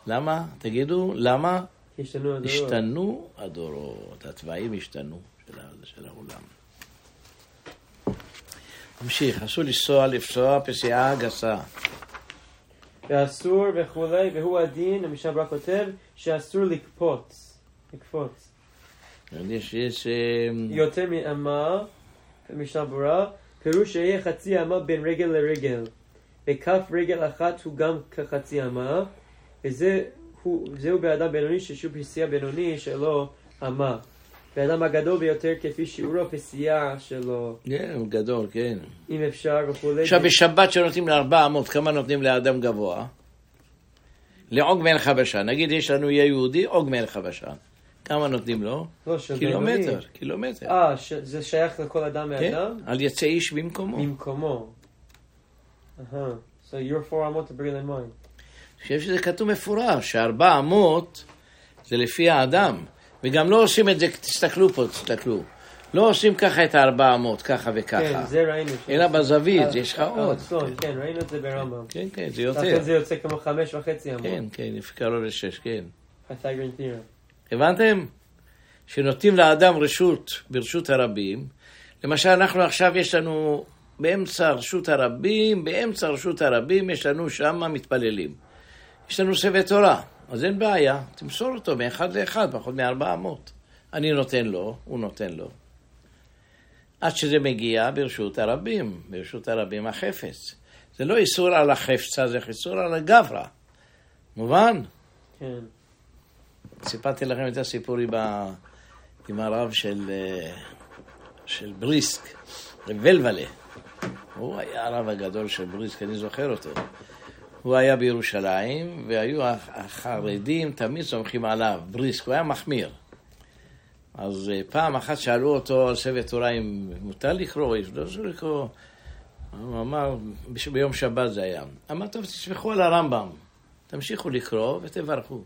למה? תגידו, למה? השתנו הדורות. השתנו הדורות, התוואים השתנו של, של העולם. נמשיך, אסור לנסוע, לפסוע פסיעה גסה. ואסור וכולי, והוא הדין, המשנה ברורה כותב, שאסור לקפוץ. לקפוץ. יש, יש, יותר מאמה, משנה ברורה, פירוש שיהיה חצי אמה בין רגל לרגל. וכף רגל אחת הוא גם כחצי אמה, וזה הוא, זהו באדם בינוני ששוב פסיעה בינוני שלו אמה. והאדם הגדול ביותר כפי שיעור הפסיעה שלו, כן, הוא גדול, כן. אם אפשר וכולי. עכשיו, בשבת שנותנים לארבע אמות, כמה נותנים לאדם גבוה? לעוג מלך הבשן. נגיד יש לנו יהיה יהודי, עוג מלך הבשן. כמה נותנים לו? לא, של קילומטר, בינוני. קילומטר. אה, ש- זה שייך לכל אדם כן? ואדם? על יצא איש במקומו. במקומו. אהה. So your four אמות are bigger than mine. אני חושב שזה כתוב מפורש, שארבע אמות זה לפי האדם. וגם לא עושים את זה, תסתכלו פה, תסתכלו. לא עושים ככה את הארבע אמות, ככה כן, וככה. זה ראינו. אלא בזווית, אה, יש לך אה, עוד. אלכסון, כן, ראינו את זה ברמב"ם. כן, כן, זה לכן יותר. זה יוצא כמו חמש וחצי אמות. כן, כן, לפי קרוב לשש, כן. Pythagorean theorem. הבנתם? שנותנים לאדם רשות ברשות הרבים. למשל, אנחנו עכשיו יש לנו באמצע רשות הרבים, באמצע רשות הרבים יש לנו שם מתפללים. יש לנו סבב תורה, אז אין בעיה, תמסור אותו מאחד לאחד, פחות מארבע אמות. אני נותן לו, הוא נותן לו. עד שזה מגיע ברשות הרבים, ברשות הרבים החפץ. זה לא איסור על החפצה, זה איסור על הגברא. מובן? כן. סיפרתי לכם את הסיפור עם, ה... עם הרב של, אה, של בריסק, ולוולה. הוא היה הרב הגדול של בריסק, אני זוכר אותו. הוא היה בירושלים, והיו הח- החרדים תמיד סומכים עליו, בריסק, הוא היה מחמיר. אז אה, פעם אחת שאלו אותו על סבב תורה אם מותר לקרוא, או לא אסור לקרוא. הוא אמר, ביום שבת זה היה. אמר, טוב, תסמכו על הרמב"ם, תמשיכו לקרוא ותברכו.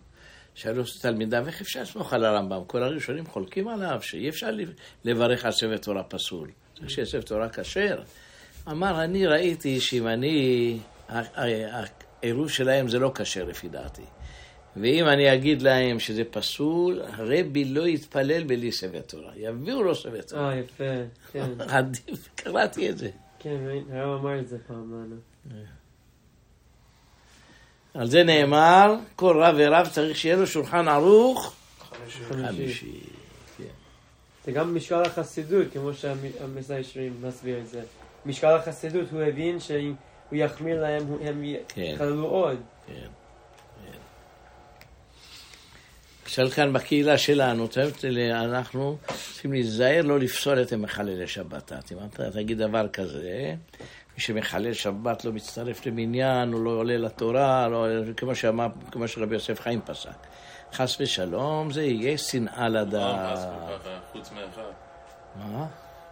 שאלו תלמידיו, איך אפשר לסמוך על הרמב"ם? כל הראשונים חולקים עליו, שאי אפשר לברך על ספר תורה פסול. צריך שיהיה ספר תורה כשר. אמר, אני ראיתי שאם אני, העירוב שלהם זה לא כשר לפי דעתי. ואם אני אגיד להם שזה פסול, הרבי לא יתפלל בלי ספר תורה. יביאו לו ספר תורה. אה, יפה. כן, עדיף, קראתי את זה. כן, הרב אמר את זה פעם לנו. על זה נאמר, כל רב ורב צריך שיהיה לו שולחן ערוך חמישי. חמישי. זה גם משקל החסידות, כמו שהמסיישרים מסביר את זה. משקל החסידות, הוא הבין שאם הוא יחמיר להם, הם כן. יכללו עוד. כן, כן. למשל כאן בקהילה שלנו, אנחנו צריכים להיזהר לא לפסול את המחללי שבת. אם אתה תגיד דבר כזה, מי שמחלל שבת לא מצטרף למניין, הוא לא עולה לתורה, לא, כמו, שאמר, כמו שרבי יוסף חיים פסק. חס ושלום, זה יהיה שנאה ככה, חוץ מאחד. מה?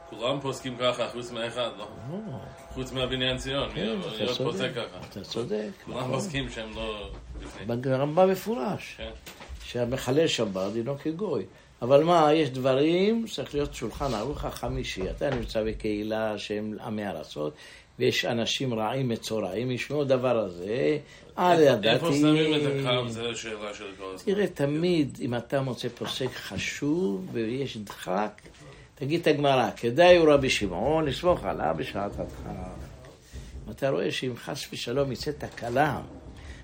כולם פוסקים ככה, חוץ מאחד, לא? לא, חוץ מהבניין ציון, מי כן, עוד אתה פוסק ככה? אתה צודק. כולם נכון. פוסקים שהם לא לפני. ברמב"ם מפורש. כן. שהמחלל שבת דינו כגוי. אבל מה, יש דברים, צריך להיות שולחן ערוך החמישי. אתה נמצא בקהילה שהם עמי ארצות, ויש אנשים רעים מצורעים, ישמעו דבר הזה, אל ידעתי... איפה שמים את הקו, זו השאלה של כל הזמן. תראה, תמיד, אם אתה מוצא פוסק חשוב ויש דחק, תגיד את הגמרא, כדאי הוא רבי שמעון, לסמוך עליו בשעת הדחק. אתה רואה שאם חס ושלום יצא תקלה,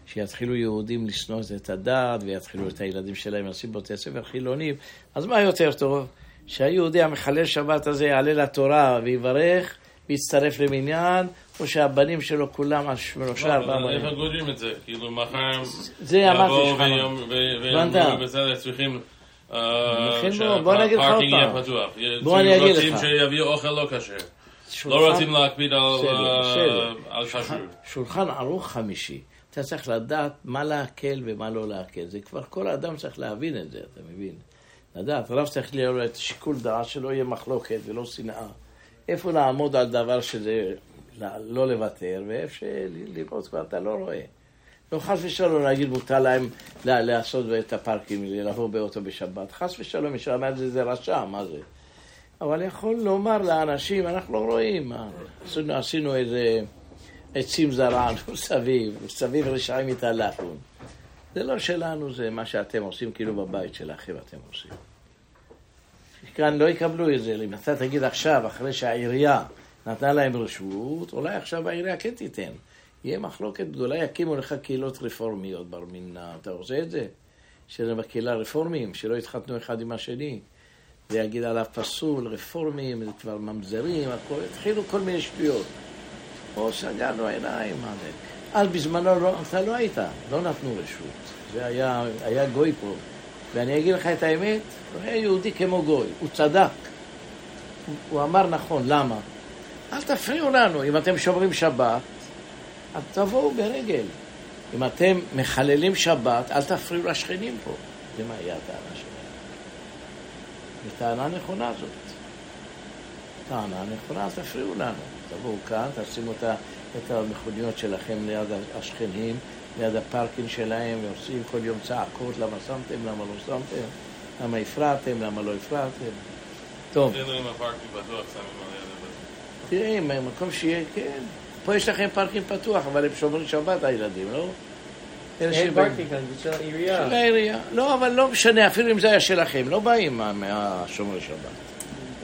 שיתחילו יהודים לשנוא את הדת ויתחילו את הילדים שלהם לשים בתי ספר חילונים, אז מה יותר טוב? שהיהודי המחלל שבת הזה יעלה לתורה ויברך ויצטרף למניין, או שהבנים שלו כולם על שלושה ארבעה לא, איך בנים. גודרים את זה? כאילו מחר יבואו? ויאמרו בסדר, צריכים... בוא- לך עוד שהפארקינג יהיה פעם. פתוח. בוא אני אגיד רוצים לך. שיביאו אוכל לא כשר. לא רוצים להקפיד על, בסדר, אה, כשרות. שולחן ערוך חמישי. אתה צריך לדעת מה להקל ומה לא להקל. זה כבר כל אדם צריך להבין את זה, אתה מבין? לדעת, רב צריך להיות שיקול דעת שלא יהיה מחלוקת ולא שנאה. איפה לעמוד על דבר שזה לא- לוותר, ואיפה לראות כבר אתה לא רואה. לא חס ושלום להגיד מותר להם לה- לעשות את הפארקים, לבוא באוטו בשבת. חס ושלום, מי שאמר את זה זה רשע, מה זה? אבל יכול לומר לאנשים, אנחנו לא רואים, עשינו, עשינו איזה עצים זרענו סביב, סביב רשעים התהלכנו. זה לא שלנו, זה מה שאתם עושים, כאילו בבית שלכם אתם עושים. כאן לא יקבלו את זה, אם אתה תגיד עכשיו, אחרי שהעירייה נתנה להם רשות, אולי עכשיו העירייה כן תיתן. יהיה מחלוקת גדולה, יקימו לך קהילות רפורמיות בר מינא, אתה רוצה את זה? שזה בקהילה רפורמים, שלא יתחתנו אחד עם השני. זה יגיד עליו פסול, רפורמים, זה כבר ממזרים, הכל, התחילו כל מיני שטויות. פה סגרנו עיניים, מה זה? אז בזמנו לא, אתה לא היית, לא נתנו רשות. זה היה, היה גוי פה, ואני אגיד לך את האמת, הוא היה יהודי כמו גוי, הוא צדק. הוא- אמר נכון, למה? אל תפריעו לנו, אם אתם שומרים שבת, אז תבואו ברגל. אם אתם מחללים שבת, אל תפריעו לשכנים פה. זה מה היה הטענה שלהם. זו טענה נכונה זאת. טענה נכונה, אל תפריעו לנו. תבואו כאן, תשימו את המכוניות שלכם ליד השכנים, ליד ה parking שלהם, ועושים כל יום צעקות, למה שמתם, למה לא שמתם, למה הפרעתם, למה לא הפרעתם. טוב, אם מקום שיהיה, כן. פה יש לכם parking פתוח, אבל הם שומרים שבת הילדים, לא? אין parking כאן, זה של העירייה. של העירייה. לא, אבל לא משנה, אפילו אם זה היה שלכם, לא באים מה- מהשומרי שבת.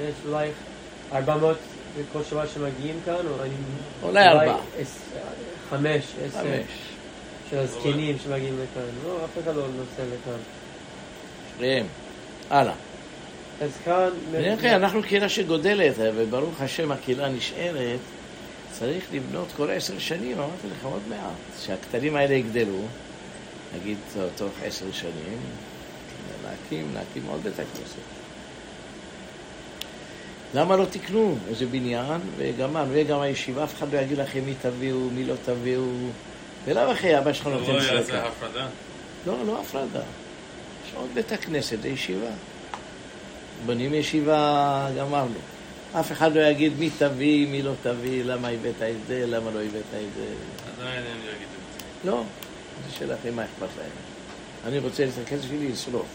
יש אולי 400 בכל שבת שמגיעים כאן, או אני... אולי ארבע. חמש, עשר, חמש. של הזקנים שמגיעים לכאן. לא, אף אחד לא נוסע לכאן. ראם, הלאה. אז כאן... נראה אנחנו קהילה שגודלת, וברוך השם הקהילה נשארת, צריך לבנות כל עשר שנים, אמרתי לך עוד מעט, שהקטנים האלה יגדלו, נגיד תוך עשר שנים, להקים, להקים עוד בית הכנסת. למה לא תקנו איזה בניין וגמרנו, וגם הישיבה, אף אחד לא יגיד לכם מי תביאו, מי לא תביאו, ולאו הכי אבא שלך נותן לא יעשה צדקה. הפרדה. לא, לא הפרדה. יש עוד בית הכנסת, זה ישיבה. בונים ישיבה, גמרנו. אף אחד לא יגיד מי תביא, מי לא תביא, למה הבאת את זה, למה לא הבאת את זה. עדיין הם יגידו. לא, זה שלכם, מה אכפת להם? אני רוצה את הכסף שלי לשרוף.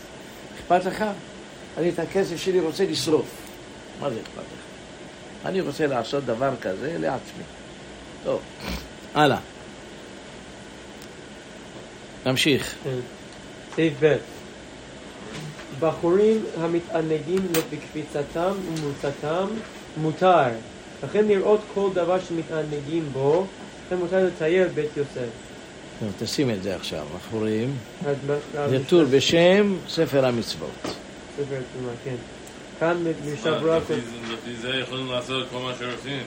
אכפת לך? אני את הכסף שלי רוצה לשרוף. מה זה אכפת לך? אני רוצה לעשות דבר כזה לעצמי. טוב, הלאה. נמשיך. כן. סעיף ב' בחורים המתענגים בקפיצתם ומוצאתם מותר. לכן לראות כל דבר שמתענגים בו, לכן מותר לצייר בית יוסף. טוב, תשים את זה עכשיו, בחורים. זה טור בשם ספר המצוות. ספר התורה, כן. כאן רב, לפי זה- יכולים לעשות כל מה שרוצים.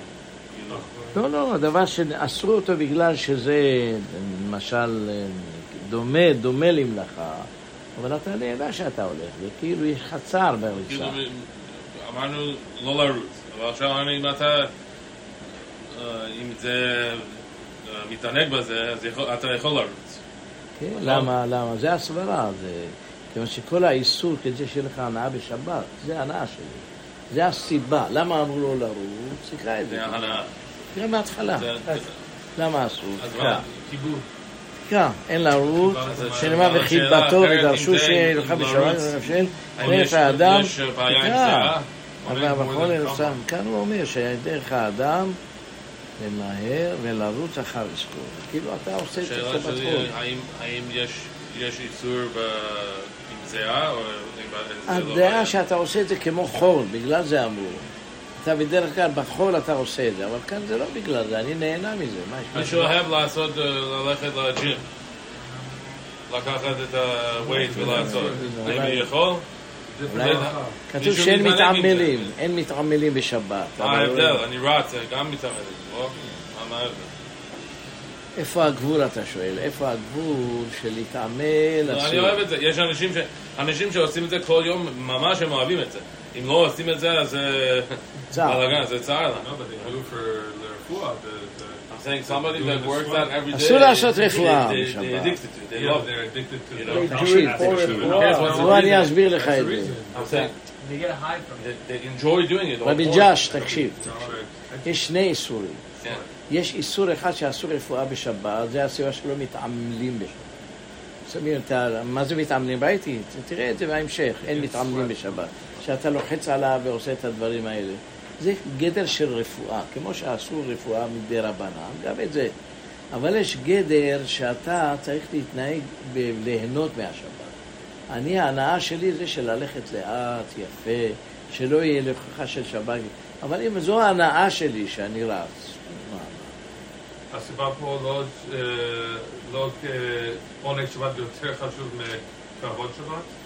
לא, לא, דבר שאסרו אותו בגלל שזה, למשל, דומה, דומה למלאכה, אבל אתה נהנה שאתה הולך, זה כאילו יש לך צער כאילו, בריצה. אמרנו לא לרוץ, אבל עכשיו אני- אם אתה, אה, אם זה אה, מתענג בזה, אז אתה יכול לרוץ. כן, למה, למה? זה הסברה, זה... כיוון שכל האיסור כדי שיהיה לך הנאה בשבת, זה הנאה שלי. זה הסיבה. למה אמרו לו לרוץ? תקרא את זה. זה הנאה. תקרא מההתחלה. למה אסור? אז. מה? כיבוד. תקרא, אין לרוץ, אז שנאמר וחיבתו ודרשו שילך אם בשבת ונפשל, דרך האדם, תקרא. זיעה? אבל בכל than נוסף, כאן הוא אומר שדרך האדם למהר ולרוץ אחר זכור. כאילו אתה עושה את זה בחול. האם יש איסור עם זיעה, או לא הדעה? שאתה עושה את זה כמו חול, בגלל זה אמרו. אתה בדרך כלל בחול אתה עושה את זה, אבל כאן זה לא בגלל זה, אני נהנה מזה. מה יש לך? שאוהב לעשות, אה, ללכת לג'ים, לקחת את הווייט ולעשות, האם הוא יכול? כתוב מישהו שאין. מתעמלים, אין מתעמלים בשבת. מה אבל ההבדל? אני רץ, אני גם מתאמן, לא? מה- מה ההבדל? איפה הגבול אתה שואל? איפה הגבול של להתעמל? לא, אני? אוהב את זה, יש אנשים ש- אנשים שעושים את זה כל יום, ממש הם אוהבים את זה. אם לא עושים את זה, אז זה. בלאגן, זה צער I'm saying somebody that works out every day. אסור לעשות רפואה בשבת. בוא אני. אסביר לך את זה. רבי ג'אש. תקשיב. יש שני איסורים. כן. יש איסור אחד שאסור רפואה בשבת, זה הסיבה שלא מתעמלים בשבת. מה זה מתעמלים? ראיתי, תראה את זה בהמשך, אין מתעמלים בשבת. שאתה לוחץ עליו ועושה את הדברים האלה. זה גדר של רפואה, כמו שאסור רפואה מדי רבנן, גם את זה. אבל יש גדר שאתה צריך להתנהג, ב- ליהנות מהשבת. אני, ההנאה שלי זה של ללכת לאט, יפה, שלא יהיה לכחה של שבת. אבל אם זו ההנאה שלי שאני רץ, מה, הסיבה פה לא, אה, לא אה, עונג שבת יותר חשוב מכבוד שבת?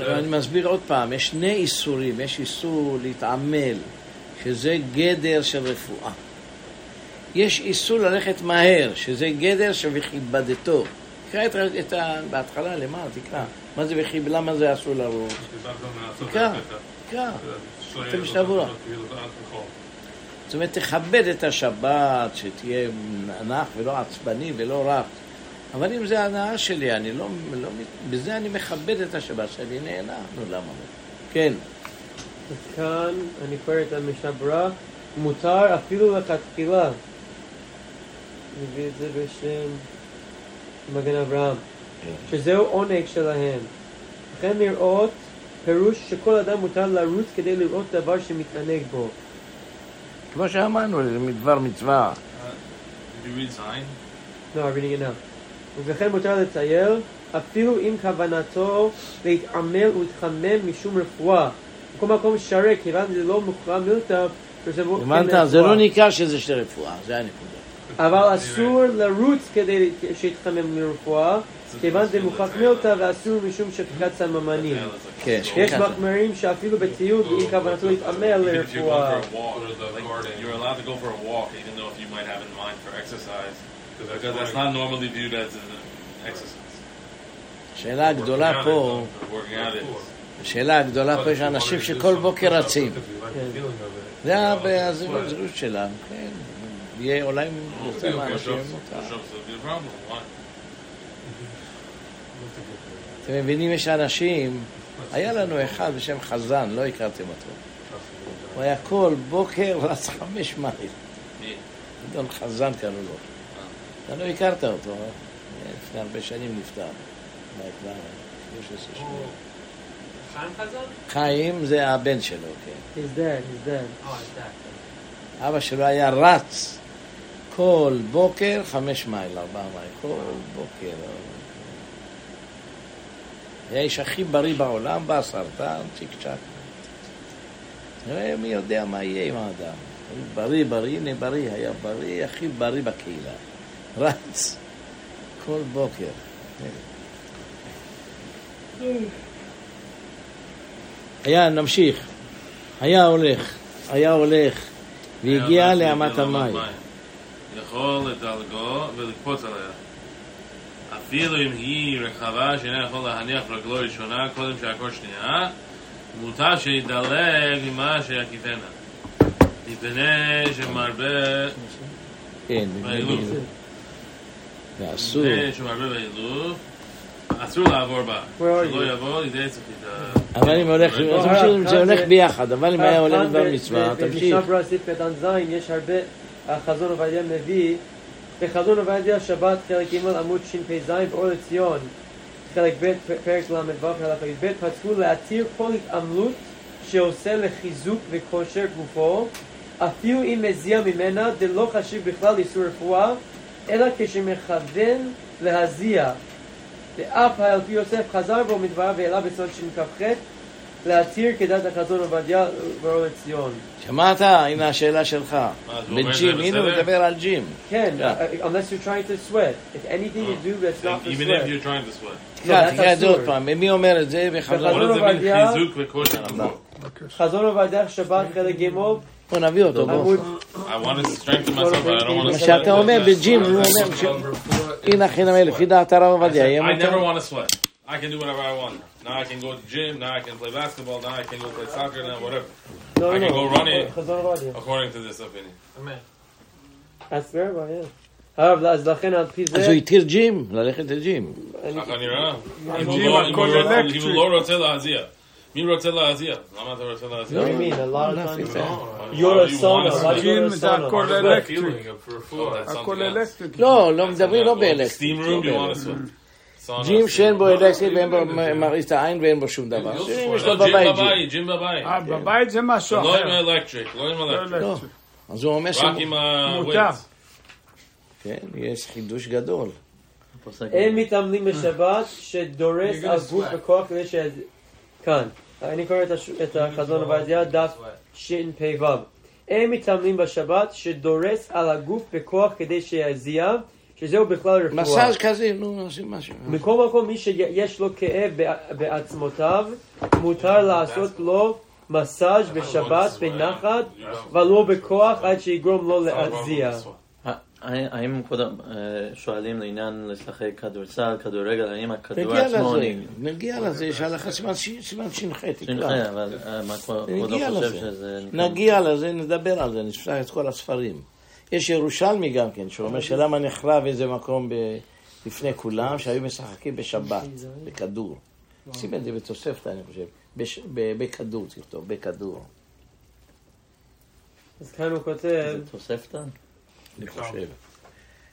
אני מסביר עוד פעם, יש שני איסורים, יש איסור להתעמל, שזה גדר של רפואה. יש איסור ללכת מהר, שזה גדר של וכיבדתו. תקרא את, את ה... בהתחלה, למעלה, תקרא. מה זה וכי, למה זה אסור לרוץ? תקרא, תקרא. אתם השתברו. זאת אומרת, תכבד את השבת, שתהיה נח ולא עצבני ולא רך. אבל אם זה הנאה שלי, אני לא, לא... בזה אני מכבד את השבת שאני נהנה. נו, למה לא? כן. אז כאן אני קורא את המשנה ברורה, מותר אפילו לכתחילה. אני מביא את זה בשם מגן אברהם. שזהו עונג שלהם. לכן לראות פירוש שכל אדם מותר לרוץ כדי לראות דבר שמתענג בו. כמו שאמרנו, זה מדבר מצווה. Did you read sign? No, וכן מותר לצייר, אפילו אם כוונתו להתעמל ולהתחמם משום רפואה. בכל מקום שרה, כיוון זה לא מוכרע מילתא, שזה לא- הבנת? כן זה לא. ניכר שזה של רפואה, זה הנקודה. אבל אסור לרוץ כדי שיתחמם מרפואה, כיוון זה מוכרח מילתא ואסור משום שחיקת סממנים. כן, יש שחיקת. מחמירים שאפילו בטיול, אם כוונתו להתעמל לרפואה. Because that's not normally viewed as an exercise. השאלה הגדולה פה. השאלה הגדולה פה, יש אנשים שכל בוקר רצים. כן. זה הזהות שלהם, כן. יהיה אולי יותר מהאנשים מותר. Why? אתם מבינים, יש אנשים, היה לנו אחד בשם חזן, לא הכרתם אותו. הוא היה כל בוקר רץ חמש מייל. מי? אדון חזן קראו לו. אתה לא הכרת אותו, אה? לפני הרבה שנים נפטר. אולי כבר 13 שנים. חיים זה הבן שלו, כן. He's dead, he's dead. אה, הייתה. אבא שלו היה רץ כל בוקר חמש מייל, ארבעה מייל, כל בוקר. היה האיש הכי בריא בעולם, בא סרטן, צ'יק צ'אק. תראה, מי יודע מה יהיה עם האדם. בריא, בריא, הנה בריא, היה בריא, הכי בריא בקהילה. רץ כל בוקר. היה, נמשיך. היה הולך, היה הולך, והגיע לאמת המים. יכול לדלגו ולקפוץ עליה. אפילו אם היא רחבה שאינה יכול להניח רגלו ראשונה קודם שהכל שנייה, מותר שידלג ממה שיקיפנה. מפני שמרבה כן. ואסור. מפני שמרבה באילוף, אסור לעבור בה. Where are שלא you? יבוא לידי צפית. אבל אם הולך, אז תמשיך, זה הולך ביחד, אבל אם היה הולך דבר ב- מצווה, ב- תמשיך. במשנה ברורה סעיף קטן ז' יש הרבה, החזון עובדיה מביא, בחזון עובדיה שבת חלק ג' עמוד שפ"ז באור לציון, חלק ב' פרק ל"ו הלכה י"ב, פסקו להתיר כל התעמלות שעושה לחיזוק וכושר גופו, אפילו אם מזיע ממנה, דלא חשיב בכלל איסור רפואה, אלא כשמכוון להזיע. ואף על פי יוסף חזר בו מדבריו והעלה בסוד שכ"ח להתיר כדת החזון עובדיה ואור לציון. שמעת? הנה השאלה שלך. בג'ים, הנה הוא? מדבר על ג'ים. כן, Yeah. uh, unless you're trying to sweat. If anything you do that's not Even sweat. if you're trying to sweat. תקרא, את זה. עוד פעם. מי אומר את זה? חזון עובדיה-? חזון עובדיה שבת חלק ג' בוא נביא אותו, בוא. עמוד I want to strengthen myself, but I don't want מה to שאתה אומר בג'ים, הוא אומר ש... הנה חינם לפי דעת הרב עובדיה, יהיה I never מותר. want to sweat. I can do whatever I want. Now I can go to the gym, now I can play basketball, now I can go play soccer, now whatever. לא, I can לא, go running. חזון עובדיה. According to this opinion. אמן. That's very well, yeah. הרב, אז לכן על פי אז זה, הוא התיר ג'ים, ללכת לג'ים. אני- ככה נראה. אם הוא הג'ים, לא- אם הכל הוא לא- אלקטרי. אם הוא לא רוצה להזיע. מי רוצה להזיע? למה אתה רוצה להזיע? What do you mean? A lot of לא, times. יפה. You're a you sauna. Why do you ג'ים go to זה? הכל Part of that אלקטרי. feeling of rafua, that's הכל something else. אלקטרי. לא, לא מדברים לא Steam באלקטריק. ג'ים steam שאין בו room. אלקטריק ואין בו מרעיס את העין ואין בו שום דבר. אם יש לו לא, ג'ים בבית ג'ים. בבית, ג'ים בבית. בבית זה משהו לא עם אחר. לא עם לא האלקטריק. לא. אלקטרי. אז הוא אומר ש... רק עם. ה-weights. כן, יש חידוש גדול. אין מתעמלים בשבת שדורס You're על גוף. בכוח כדי ש... כאן. אני קורא את הש- את החזון עובדיה, דף שפ"ו. אין מתעמלים בשבת שדורס על הגוף בכוח כדי שיזיע, שזהו בכלל רפואה. מסאז' כזה, נו, עושים משהו. מכל מקום, מי שיש לו כאב בע- בעצמותיו, מותר לעשות לו מסאז' בשבת בנחת, אבל לא בכוח עד שיגרום לו להזיע. האם כבוד אה, שואלים לעניין לשחק כדורסל, כדורגל, האם הכדור נגיע עצמו... לזה, נגיע לזה, יש הלכה סימן ש"ח, תקרא. אבל אה, מה כבודו חושב. שזה... נגיע לזה, נדבר על זה, נפתח את כל הספרים. יש ירושלמי גם כן, שאומר שלמה נחרב איזה מקום ב... לפני כולם, שהיו משחקים בשבת, בכדור. שים את זה בתוספתא, אני חושב. בכדור, תכתוב, בכדור, אז כאן הוא כותב, זה תוספתא? אני חושב.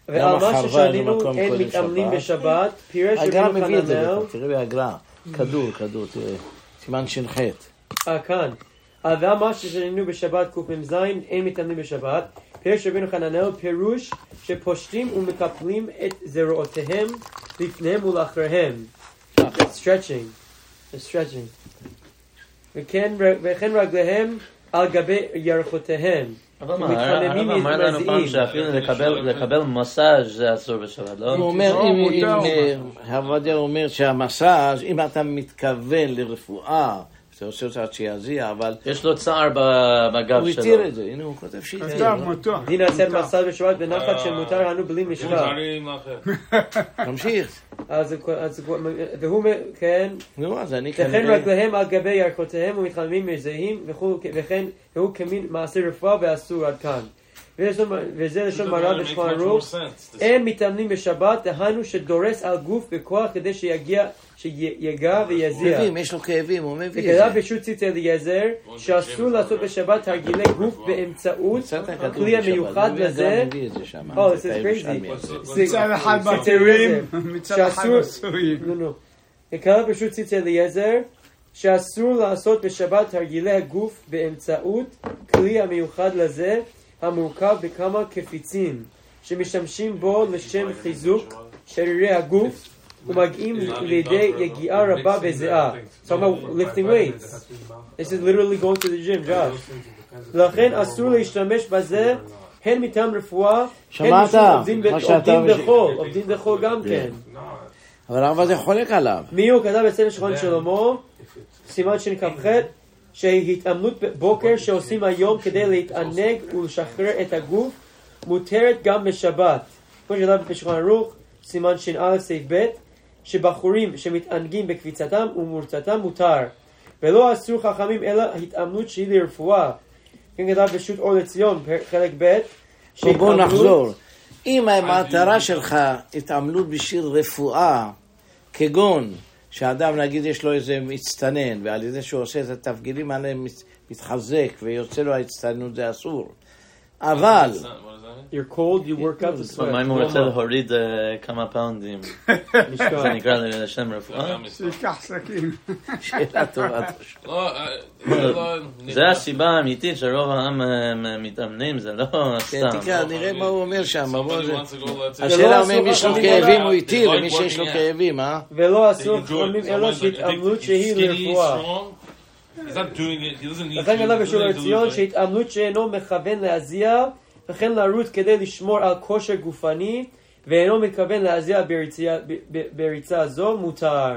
ועל מה ששנינו במקום אין מתאמנים שבת? בשבת, פירש הגר"א רבינו מביא את זה, חננאל, בכלל, תראה בהגר"א. כדור, כדור, תראה. סימן ש"ח. אה, כאן. אה, ועל מה ששנינו בשבת קמ"ז, אין מתאמנים בשבת, פירש רבינו חננאל פירוש שפושטים ומקפלים את זרועותיהם לפניהם ולאחריהם. stretching. stretching. וכן, וכן רגליהם על גבי ירכותיהם. אבל מה, הרב אמר לנו פעם. שאפילו לקבל- לקבל מסאז' זה אסור בשבת, לא? הוא אומר, לא, אם, מותר, אם הוא אה, הרב עובדיה אומר שהמסאז', אם אתה מתכוון לרפואה, אתה עושה אותה עד שיזיע, אבל יש לו צער ב- בגב הוא שלו. התיר את זה, הנה הוא כותב שהתיר. מותו. דין עשר מסד בשבת בנחת שמותר לנו בלי משקל. מוזרים לאחר. תמשיך. אז אז הוא- והוא, מ- כן, נו, אז אני וכן כנראה... רגליהם על גבי ירכותיהם ומתחממים מזהים וכן והוא כמין מעשה רפואה ואסור עד כאן. וזה לשון מרן בשולחן ערוך. אין מתאמנים בשבת, דהיינו שדורס על גוף בכוח כדי שיגיע, שיגע ויזיע. כאבים, יש לו כאבים, הוא וכתב את זה. בשו"ת ציצי אליעזר, שאסור לעשות בשבת תרגילי גוף באמצעות הכלי המיוחד הוא לזה. את זה. הזה. מצד אחד אליעזר. מצד אחד נו. וכתב פשוט ציצי אליעזר, שאסור לעשות בשבת תרגילי הגוף באמצעות כלי המיוחד לזה, המורכב בכמה קפיצים, שמשתמשים בו לשם חיזוק שרירי הגוף, ומגיעים לידי יגיעה רבה בזיעה. So I'm about lifting weights. This is literally going to the gym, Josh. לכן אסור להשתמש בזה, הן מטעם רפואה, הן? משום עובדים. בחול, עובדים בחול גם כן. אבל הרב הזה חולק עליו. מי הוא כתב בספר שכון שלמה, סימן שכ"ח, שהיא התאמנות בוקר שעושים היום כדי להתענג ולשחרר את הגוף, מותרת גם בשבת. כמו שכתב בשולחן ערוך, סימן ש"א סעיף ב', שבחורים שמתענגים בקפיצתם ומורצתם מותר. ולא אסור חכמים אלא התאמנות שהיא לרפואה. כן כתב בשו"ת אור לציון, חלק ב', בואו שהתאמנות- נחזור. אם המטרה שלך התעמלות בשביל רפואה, כגון שאדם נגיד יש לו איזה מצטנן, ועל ידי שהוא עושה את התפגילים האלה מת- מתחזק ויוצא לו ההצטננות זה אסור. אבל, You're cold, you work out the מה אם הוא sweat. רוצה להוריד אה, כמה פאונדים? משקל. זה נקרא לשם רפואה? שייקח סכין. שאלה טובה. לא, אה, זה לא... זה הסיבה האמיתית שרוב העם אה, מתאמנים, זה לא כן, סתם. תקרא, נראה מה הוא אומר שם. בוא Somebody זה- wants to go, let's say- השאלה לא אומר אם יש לו אסור כאבים הוא They התיר, like למי שיש לו working out. כאבים, אה? ולא אסור They enjoy it. חכמים אלא Someone's like, I think שהתעמלות he's שהיא skinny, לרפואה. strong. He's not doing it. He doesn't need לכן to. כתב He בשול doesn't need to לציון lose weight. שהתעמלות שאינו מכוון להזיע וכן לרוץ כדי לשמור על כושר גופני ואינו מתכוון להזיע בריצה- ב- ב- בריצה זו מותר.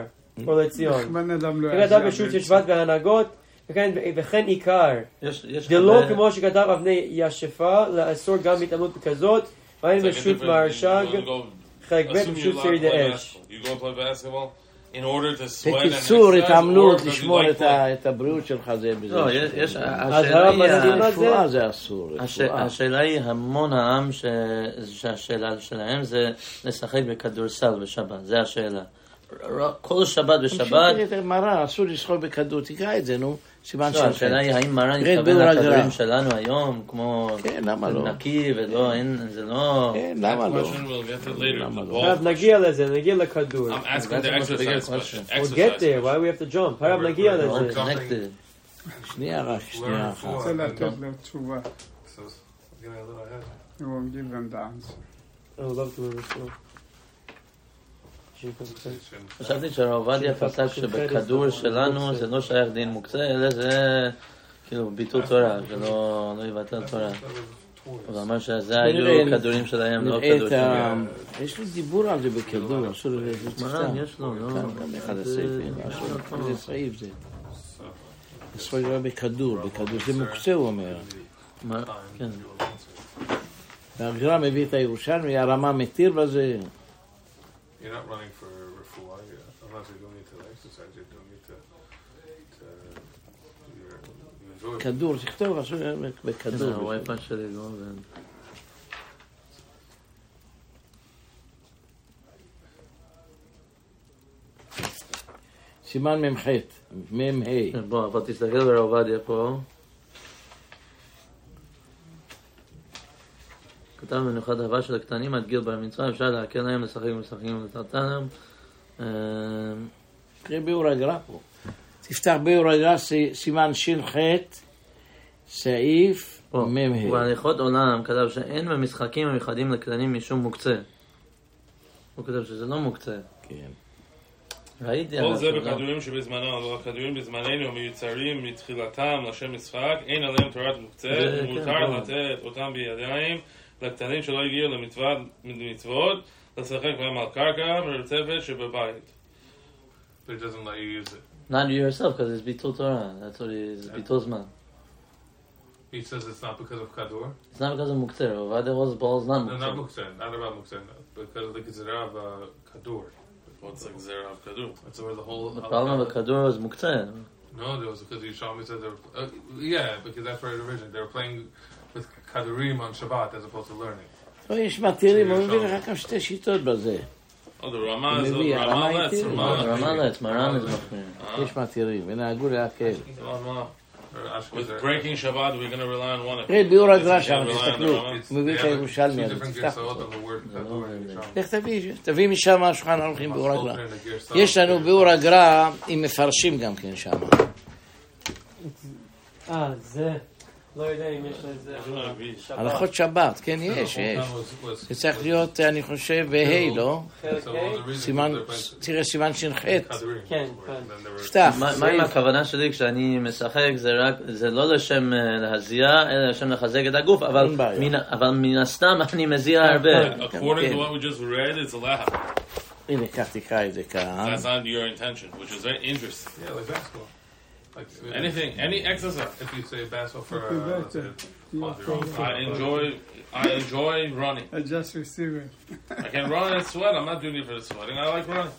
אור לציון. אדם לא כן כתב יזיע בשו"ת של בעצם. שבט והנהגות וכן- וכן עיקר. דלא כמו שכתב אבני ישפה לאסור גם התעמלות כזאת בשו"ת different- מהרש"ג חלק ב' assume you בשו"ת בקיצור, התעמלות, לשמור את הבריאות שלך זה בזה. לא, יש- יש- אז השאלה הרב היא... על זה? אסור. השאלה היא המון העם שהשאלה שלהם זה לשחק בכדורסל בשבת, זה השאלה. כל שבת בשבת, תראה את הגמרא, אסור לשחוק בכדור, תקרא את זה, נו, סימן לא, של השאלה היא האם מרן התכוון לכדורים הגר"א. שלנו היום, כמו כן, למה לא? נקי ולא, אין, זה לא... כן, למה לא? לא? הרב נגיע לזה, נגיע לכדור. We'll get there, why we have to jump? הרב נגיע לזה. שנייה רק, שנייה אחת. רוצה לתת לו תשובה. Ahead. הוא give them the answer. I would love to. חשבתי שהרב עובדיה פסק שבכדור שלנו זה לא שייך דין מוקצה, אלא זה כאילו ביטול תורה, שלא לא יבטל תורה. הוא אמר שזה היו כדורים שלהם, לא נראה כדור את ה... שלנו. יש לי דיבור על זה בכדור, אסור לזה. מרן, יש לו, לא? אחד הסעיפים, איזה סעיף זה. אסור לדבר בכדור, בכדור, זה מוקצה הוא אומר. מה? כן. והגר"א מביא את הירושלמי, הרמה מתיר בזה. You're not running for refuah, yeah. unless you're doing it to exercise, you're doing it to, to you. כדור, תכתוב עכשיו זה בכדור. הווי-פיי שלי לא עובד. סימן מ"ח, מ"ה. בוא, אבל תסתכל ברב עובדיה פה. כתב במיוחד אהבה של הקטנים עד גיל בר מצווה, אפשר להקל להם לשחק ומשחקים ולטלטלם. אה, תראה ביאור הגר"א פה. תפתח ביאור הגר"א סי- סימן ש"ח, סעיף מ"ה. ובהליכות עולם כתב שאין במשחקים המיוחדים לקטנים משום מוקצה. הוא כתב שזה לא מוקצה. כן. ראיתי כל זה. בכדורים שבזמנו, אבל הכדורים בזמננו מיוצרים מתחילתם לשם משחק, אין עליהם תורת מוקצה, זה- כן, ומותר ברור. לתת אותם בידיים לקטנים שלא הגיעו למצוות מצוות, לשחק בהם על קרקע מרצפת שבבית. It doesn't let you use it. Not you yourself, because it's ביטול תורה. That's what it is, ביטול זמן. He says it's not because of kadur. It's not because of רב עובדיה was balls not No, not muksen, not about muksen, because of the gezerah of uh, kadur. What's like זרע כדור? That's where the whole. The problem with כדור is מוקצה. No, there was because Yishami said they were. Uh, yeah, because that's where it originated. They were playing with kadurim on Shabbat as opposed to learning. לא, יש מתירים, הוא מביא לך גם שתי שיטות בזה. Oh, הזאת, מביא, הרמה רמה לץ, איתי. רמה רמאלץ, מרן is מחמיר. יש מתירים, ונהגו להקל. Ashkenaz With breaking Shabbat, we're going to rely on one of תראה, ביאור הגר"א It's שם, gonna rely on תסתכלו. הוא מביא את הירושלמי different תפתח אותו. on the word kadur and Yishami. לך תביא, תביא משם השולחן ערוכים ביאור הגר"א. יש לנו ביאור הגר"א עם מפרשים גם כן שם. אה, זה. לא יודע אם יש לו את זה. שבת. הלכות שבת, כן, יש, יש. זה צריך להיות, אני חושב, בה', לא? reasons סימן, תראה סימן ש"ח. כן, כן. תפתח. מה עם הכוונה שלי כשאני משחק זה רק, זה לא לשם אה, להזיע, אלא לשם לחזק את הגוף, אבל. מן- הסתם אני מזיע הרבה. According כן. to what we just read, it's allowed. הנה, קח תקרא את זה כאן. That's not your intention, which is very interesting. Yeah, like basketball. Like Anything, any exercise. If you say basketball for uh, let's say, birthday. well, you're wrong. I enjoy, I enjoy running. I just received it. I can run and sweat. I'm not doing it for the sweating. I like running.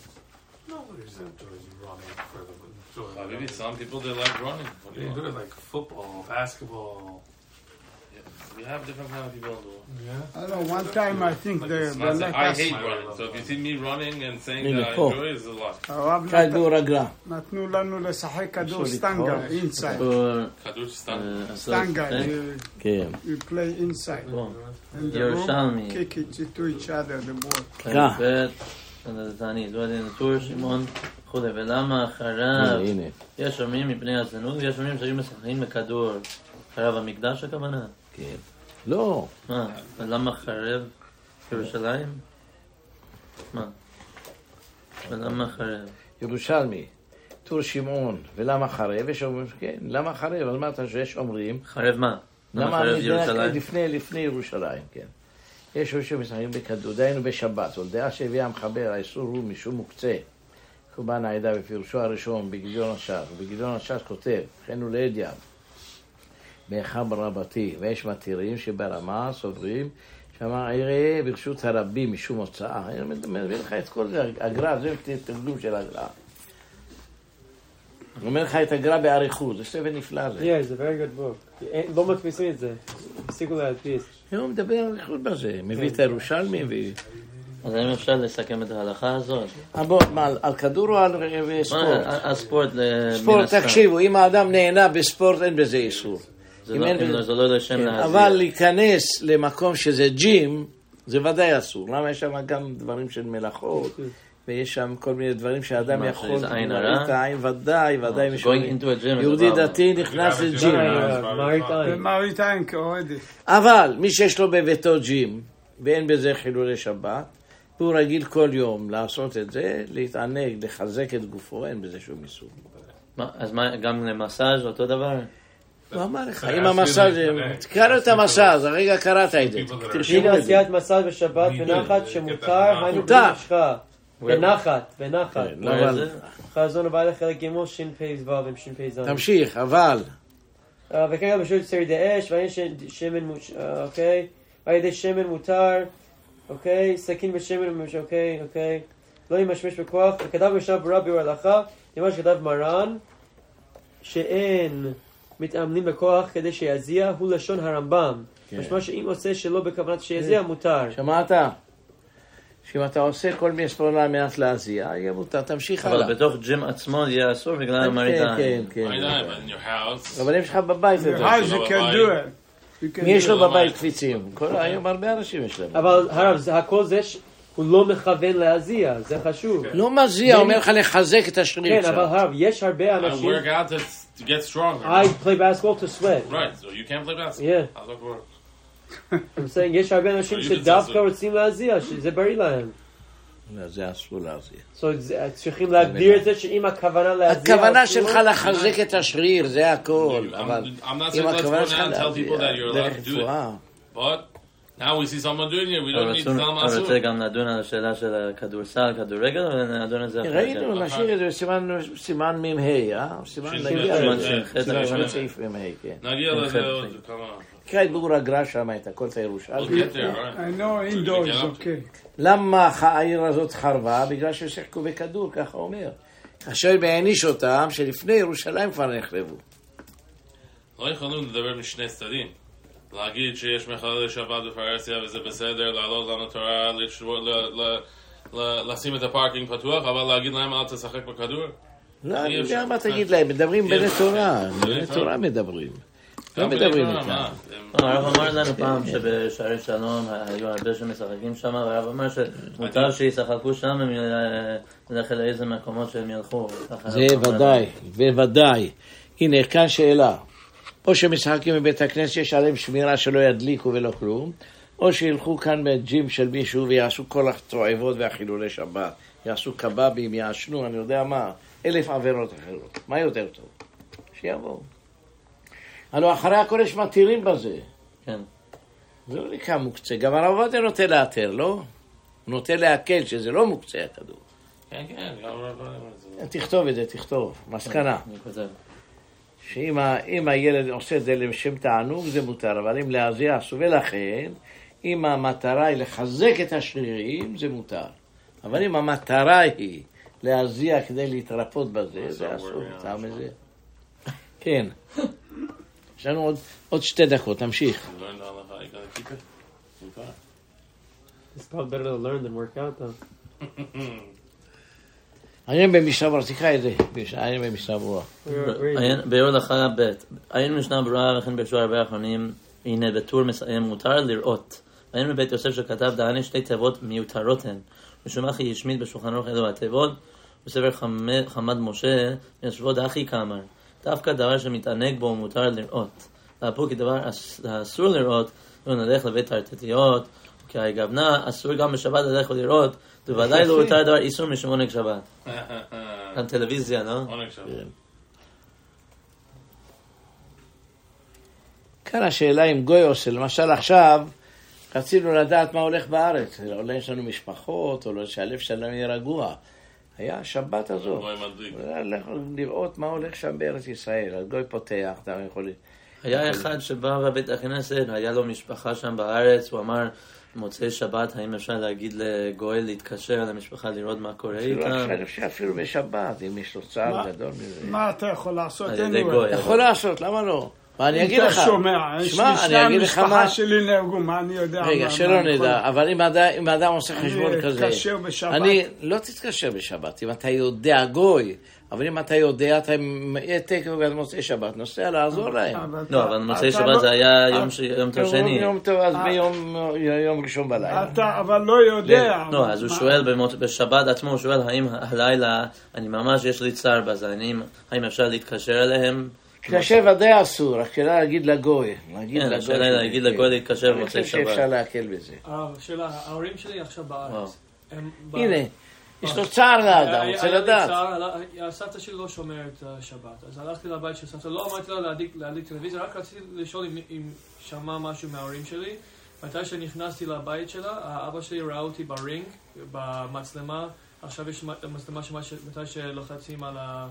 Nobody enjoys running for the joy. Uh, maybe some people they like running. What do You you do want? it like football, basketball. We have different kind of people in the world. Yeah. I don't know, one time I think the, It's the not saying, I like hate running. So if you see me running and saying Maybe that I four. enjoy it, it's a lot. הרב קרא את נת- ביאור הגר"א. נתנו לנו לשחק כדור אסור סטנגה, לקרוא. אינסייד. הוא, Kadushtan. אה, סטנגה, כן? you, כן. you play inside. בוא, In the room, ירושלמי. kick it to each other, the ball. פרק ב', זה תענית, זו הדין הטור, שמעון וכולי, ולמה אחריו הנה, הנה. יש אומרים מפני הזנות, ויש אומרים שהיו משחקים בכדור. חרב המקדש הכוונה? כן. לא, מה, ולמה חרב ירושלים? מה? ולמה חרב? ירושלמי. טור שמעון, ולמה חרב? יש אומרים, כן, למה חרב? אז מה אתה חושב? יש אומרים, חרב מה? למה למה חרב המדינה ירושלים? לפני, לפני ירושלים, כן. יש אנשים שמשחקים בכדור, דהיינו בשבת, ולדעה שהביאה המחבר, האיסור הוא משום מוקצה. קורבן העדה בפירושו הראשון בגיליון הש"ס, ובגיליון הש"ס כותב, וכן הוא לעד ים, באחד ברבתי, ויש מתירים שברמה סוברים שאמר יראה ברשות הרבים משום הוצאה. אני מביא לך את כל זה, הגר"א, זה תרגום של הגר"א. אני אומר לך את הגר"א באריכות, זה ספר נפלא זה. Yeah, it's a very good book. לא מדפיסים את זה. הפסיקו להדפיס. הוא מדבר אריכות בזה, מביא את הירושלמי ו... אז האם אפשר לסכם את ההלכה הזאת? אה, בוא, מה, על- כדור או על אה, מה, ספורט? הספורט ספורט. תקשיבו, אם האדם נהנה בספורט, אין בזה איסור. זה אם לא- אין אם לא- זה לא לשם כן, להזיע. אבל להיכנס למקום שזה ג'ים, זה ודאי אסור. למה יש שם גם דברים של מלאכות, ויש שם כל מיני דברים שאדם מה, יכול... זה עין הרע? להראית העין, ודאי, ודאי. Going משונים. into a gym is יהודי. דתי נכנס לג'ים. מראית עין. כאוהדת. אבל מי שיש לו בביתו ג'ים, ואין בזה חילולי שבת, והוא רגיל כל יום לעשות את זה, להתענג, לחזק את גופו, אין בזה שום איסור. מה, אז מה, גם למסאז' אותו דבר? הוא אמר לך, זה אם היה המסאז', תקרא לו את המסאז', הרגע קראת את זה, הנה זה. עשיית מסע בשבת בנחת שמותר, היינו מותר. בלי משחה. בנחת, בנחת. כן, לא, זה? חזון הבעל חלק ג' שפ"ו עם שפ"ז. תמשיך, אבל, אה, וכן גם בשביל צרי דאש, ואין שמן. אה, אוקיי? על ידי שמן מותר, אוקיי? סכין בשמן, אוקיי, אוקיי. לא ימשמש בכוח, וכתב משנה ברורה ביאור הלכה, למה שכתב מרן, שאין מתאמנים בכוח כדי שיזיע, הוא לשון הרמב"ם. כן. משמע שאם עושה שלא בכוונת שיזיע, מותר. שמעת? שאם אתה עושה כל מיני ספורלה על מנת להזיע, יהיה מותר, תמשיך הלאה. אבל בתוך ג'ים עצמו יהיה אסור בגלל כן, המראית כן, העין. כן. House. אבל אם יש לך בבית זה. Can מי יש לו. בבית קפיצים? כל היום הרבה אנשים יש להם. אבל הרב, הכל זה שהוא לא מכוון להזיע, זה חשוב. לא מזיע, אומר לך לחזק את השריר כן, אבל. הרב, יש הרבה אנשים... work out to, to get stronger. I play basketball to sweat. Right, so you can't play basketball. Yeah. How's that work? I'm saying, יש הרבה אנשים You did שדווקא say so. רוצים להזיע, שזה בריא להם. לא, זה אסור להזיע. So, זה- צריכים להגדיר את זה שאם הכוונה להזיע... הכוונה אסור. שלך לחזק את השריר, זה הכל. I'm, אבל I'm not אם saying let's הכוונה go שלך now and tell people that you're להזיע allowed דרך to do it. רפואה. Now we see someone doing it, we אבל don't need tell them אבל רוצה. גם לדון על השאלה של הכדורסל, כדורגל, ונדון על זה אחרי ראינו, זה. נשאיר את זה בסימן- סימן מ"ה, אה? סימן נגיע של- לזה. סימן ש"ח, סימן סימן סעיף מ"ה, כן. נגיע לזה עוד. כמה... תקרא את בגור הגר"א שם, את הכל את הירושלמי. I know indoors, okay. למה העיר הזאת חרבה? בגלל ששיחקו בכדור, ככה אומר. עכשיו העניש אותם שלפני ירושלים כבר נחרבו. לא יכולנו לדבר משני צדדים. להגיד שיש מחללי שבת בפרהסיה וזה בסדר, לעלות לנו תורה, לשבור- ל- ל- ל- לשים את הפארקינג פתוח, אבל להגיד להם אל תשחק בכדור? לא, אני יודע. מה תגיד להם, מדברים בני. תורה, בני תורה. מדברים. לא מדברים איתם. לא, הרב אמר לנו פעם שבשערי שלום היו הרבה שמשחקים שם, והרב אמר שמותר שישחקו שם, הם ילכו לאיזה מקומות שהם ילכו. זה. ודאי, בוודאי. הנה, כאן שאלה. או שמשחקים בבית הכנסת, יש עליהם שמירה שלא ידליקו ולא כלום, או שילכו כאן בג'ים של מישהו ויעשו כל התועבות והחילולי שבת. יעשו קבבים, יעשנו, אני יודע מה, אלף עבירות אחרות. מה יותר טוב? שיבואו. הלוא אחרי הכל יש מתירים בזה. כן. זה לא נקרא מוקצה. גם הרב עובדיה נוטה לאתר, לא? הוא נוטה להקל שזה לא מוקצה הכדור. כן, כן, גם רב אמר את זה. תכתוב את זה, תכתוב. מסקנה. אני כותב. שאם הילד עושה את זה לשם תענוג זה מותר, אבל אם להזיע אסור, ולכן אם המטרה היא לחזק את השרירים זה מותר. אבל אם המטרה היא להזיע כדי להתרפות בזה, זה אסור, אתה מזה. כן. יש לנו עוד, עוד שתי דקות, תמשיך. מותר. It's probably better to learn than work out, though. עיין במשנה ברורה, תקרא את זה, עיין במשנה ברורה. ביאור הלכה ב' עיין משנה ברורה וכן פירשו הרבה אחרונים הנה בטור מסיים מותר לראות. עיין בבית יוסף שכתב דהני שתי תיבות מיותרות הן. משום אחי השמיד בשולחן ערוך אלו התיבות בספר חמד- משה ישבו דחי כאמר. דווקא דבר שמתענג בו מותר לראות. להפו כי דבר אס- האסור לראות הוא נלך לבית תרטטיות כי הגוונה אסור גם בשבת ללכת ולראות בוודאי לא יותר דבר איסור משום עונג שבת גם טלוויזיה לא? עונג שבת. כאן השאלה אם גוי עושה, למשל עכשיו רצינו לדעת מה הולך בארץ, אולי יש לנו משפחות, או לא שהלב שלנו יהיה רגוע. היה השבת הזאת, גוי מדליק. ללכת לראות מה הולך שם בארץ ישראל, הגוי פותח, אתה יכול... היה אחד שבא בבית הכנסת, היה לו משפחה שם בארץ, הוא אמר, מוצאי שבת, האם אפשר להגיד לגואל להתקשר למשפחה לראות מה קורה אפילו איתם? אפילו בשבת, אם יש לו צער מה- גדול מזה. מה אתה יכול לעשות? על ידי anyway? גוי. יכול לעשות, למה לא? מה אני אגיד לך? אתה שומע, יש שמע, לי אני שני אגיד לך מה... המשפחה שלי נהרגו, מה אני יודע? רגע, שלא אני נדע, אבל אם אדם- אם אדם עושה אני חשבון כזה... אתקשר בשבת. אני, לא תתקשר בשבת, אם אתה יודע גוי, אבל אם אתה יודע, אתה יהיה תקף ועד מוצאי שבת, נוסע לעזור להם. לא, אבל מוצאי שבת לא- זה היה יום טוב יום- שני. יום טוב, אז אה. ביום יום ראשון בלילה. אתה אבל לא יודע. לא, אז הוא שואל בשבת עצמו, הוא שואל האם הלילה, אני ממש, יש לי צער בזה, אני- האם אפשר להתקשר אליהם? קשה ודאי אסור, רק שאלה להגיד לגוי. כן, לגוי השאלה להגיד לגוי להתקשר אני במוצאי חושב שאפשר שבת. להקל בזה. הרב, שאלה, ההורים שלי עכשיו. בארץ. הנה, יש לו צער לאדם, היה- רוצה היה לי לדעת. צער, עלה- הסבתא שלי לא שומרת אה, שבת, אז הלכתי לבית של סבתא, לא אמרתי לה להדליק טלוויזיה, רק רציתי לשאול אם- שמע משהו מההורים שלי. מתי שנכנסתי לבית שלה, האבא שלי ראה אותי ברינג, במצלמה, עכשיו יש מצלמה שמה ש- מתי שלוחצים על ה-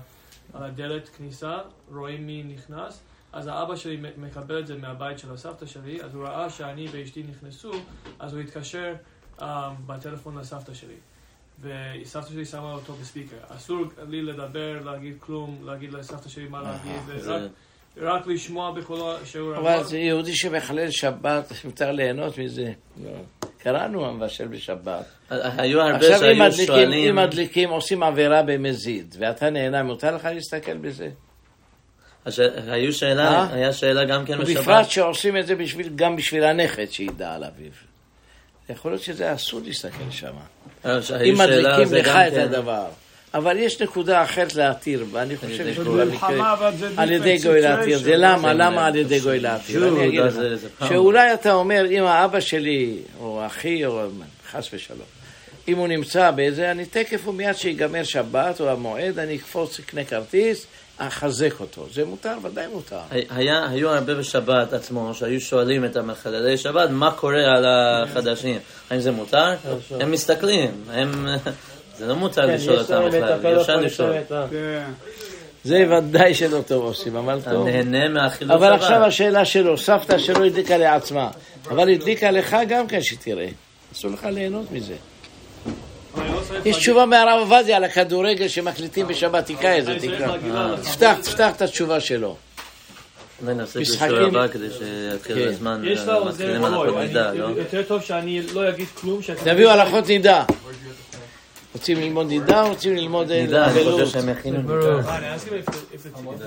על הדלת כניסה, רואים מי נכנס, אז האבא שלי מקבל את זה מהבית של הסבתא שלי, אז הוא ראה שאני ואשתי נכנסו, אז הוא התקשר אה, בטלפון לסבתא שלי. וסבתא שלי שמה אותו בספיקר. אסור לי לדבר, להגיד כלום, להגיד לסבתא שלי מה להגיד, רק לשמוע בקולו שהוא אבל זה יהודי שמחלל שבת, מותר ליהנות מזה. לא. קראנו המבשל בשבת. היו הרבה עכשיו אם שהיו שואלים... אם מדליקים, עושים עבירה במזיד, ואתה נהנה, מותר לך להסתכל בזה? היו שאלה, אה? היה שאלה גם כן ובפרט בשבת. שעושים את זה גם בשביל הנכד שידע על אביו. יכול להיות שזה אסור להסתכל שם. אה, אם מדליקים זה לך את כן- הדבר. אבל יש נקודה אחרת להתיר, ואני חושב ידי שכל גוי. במלחמה, המקרה... אבל זה על ידי גוי להתיר. זה למה? למה על ידי גוי להתיר? אני אגיד לך. זה פעם. שאולי אתה אומר, אם האבא שלי, או אחי, או חס ושלום, אם הוא נמצא באיזה, אני תקף ומיד שיגמר שבת או המועד, אני אקפוץ, אקנה כרטיס, אחזק אותו. זה מותר, ודאי מותר. היה, היו הרבה בשבת עצמו שהיו שואלים את המחללי שבת מה קורה על החדשים. האם זה מותר? הם מסתכלים. הם... זה לא מותר כן, לשאול אותם את בכלל. אפשר לשאול. כן. זה ודאי שלא טוב עושים, אבל אתה טוב. נהנה מהחילול אבל שבת. עכשיו השאלה שלו, סבתא שלו הדליקה לעצמה, אבל הדליקה לך גם כן שתראה. אסור לך ליהנות מזה. אבל אני לא צריך יש תשובה מהרב עובדיה על הכדורגל שמקליטים בשבת, תקרא את זה, אני צריך תקרא. תפתח, תפתח את התשובה שלו. אולי נעשה משחקים- בשיעור הבא כדי שיתחיל כן. בזמן. יש לה עוזר גוי, הכל נדע, לא? יותר טוב שאני לא אגיד כלום, שאתה... תביאו הלכות נידה. רוצים ללמוד נידה או רוצים ללמוד אה, נדע, אני? חושב שהם הכינו נידה.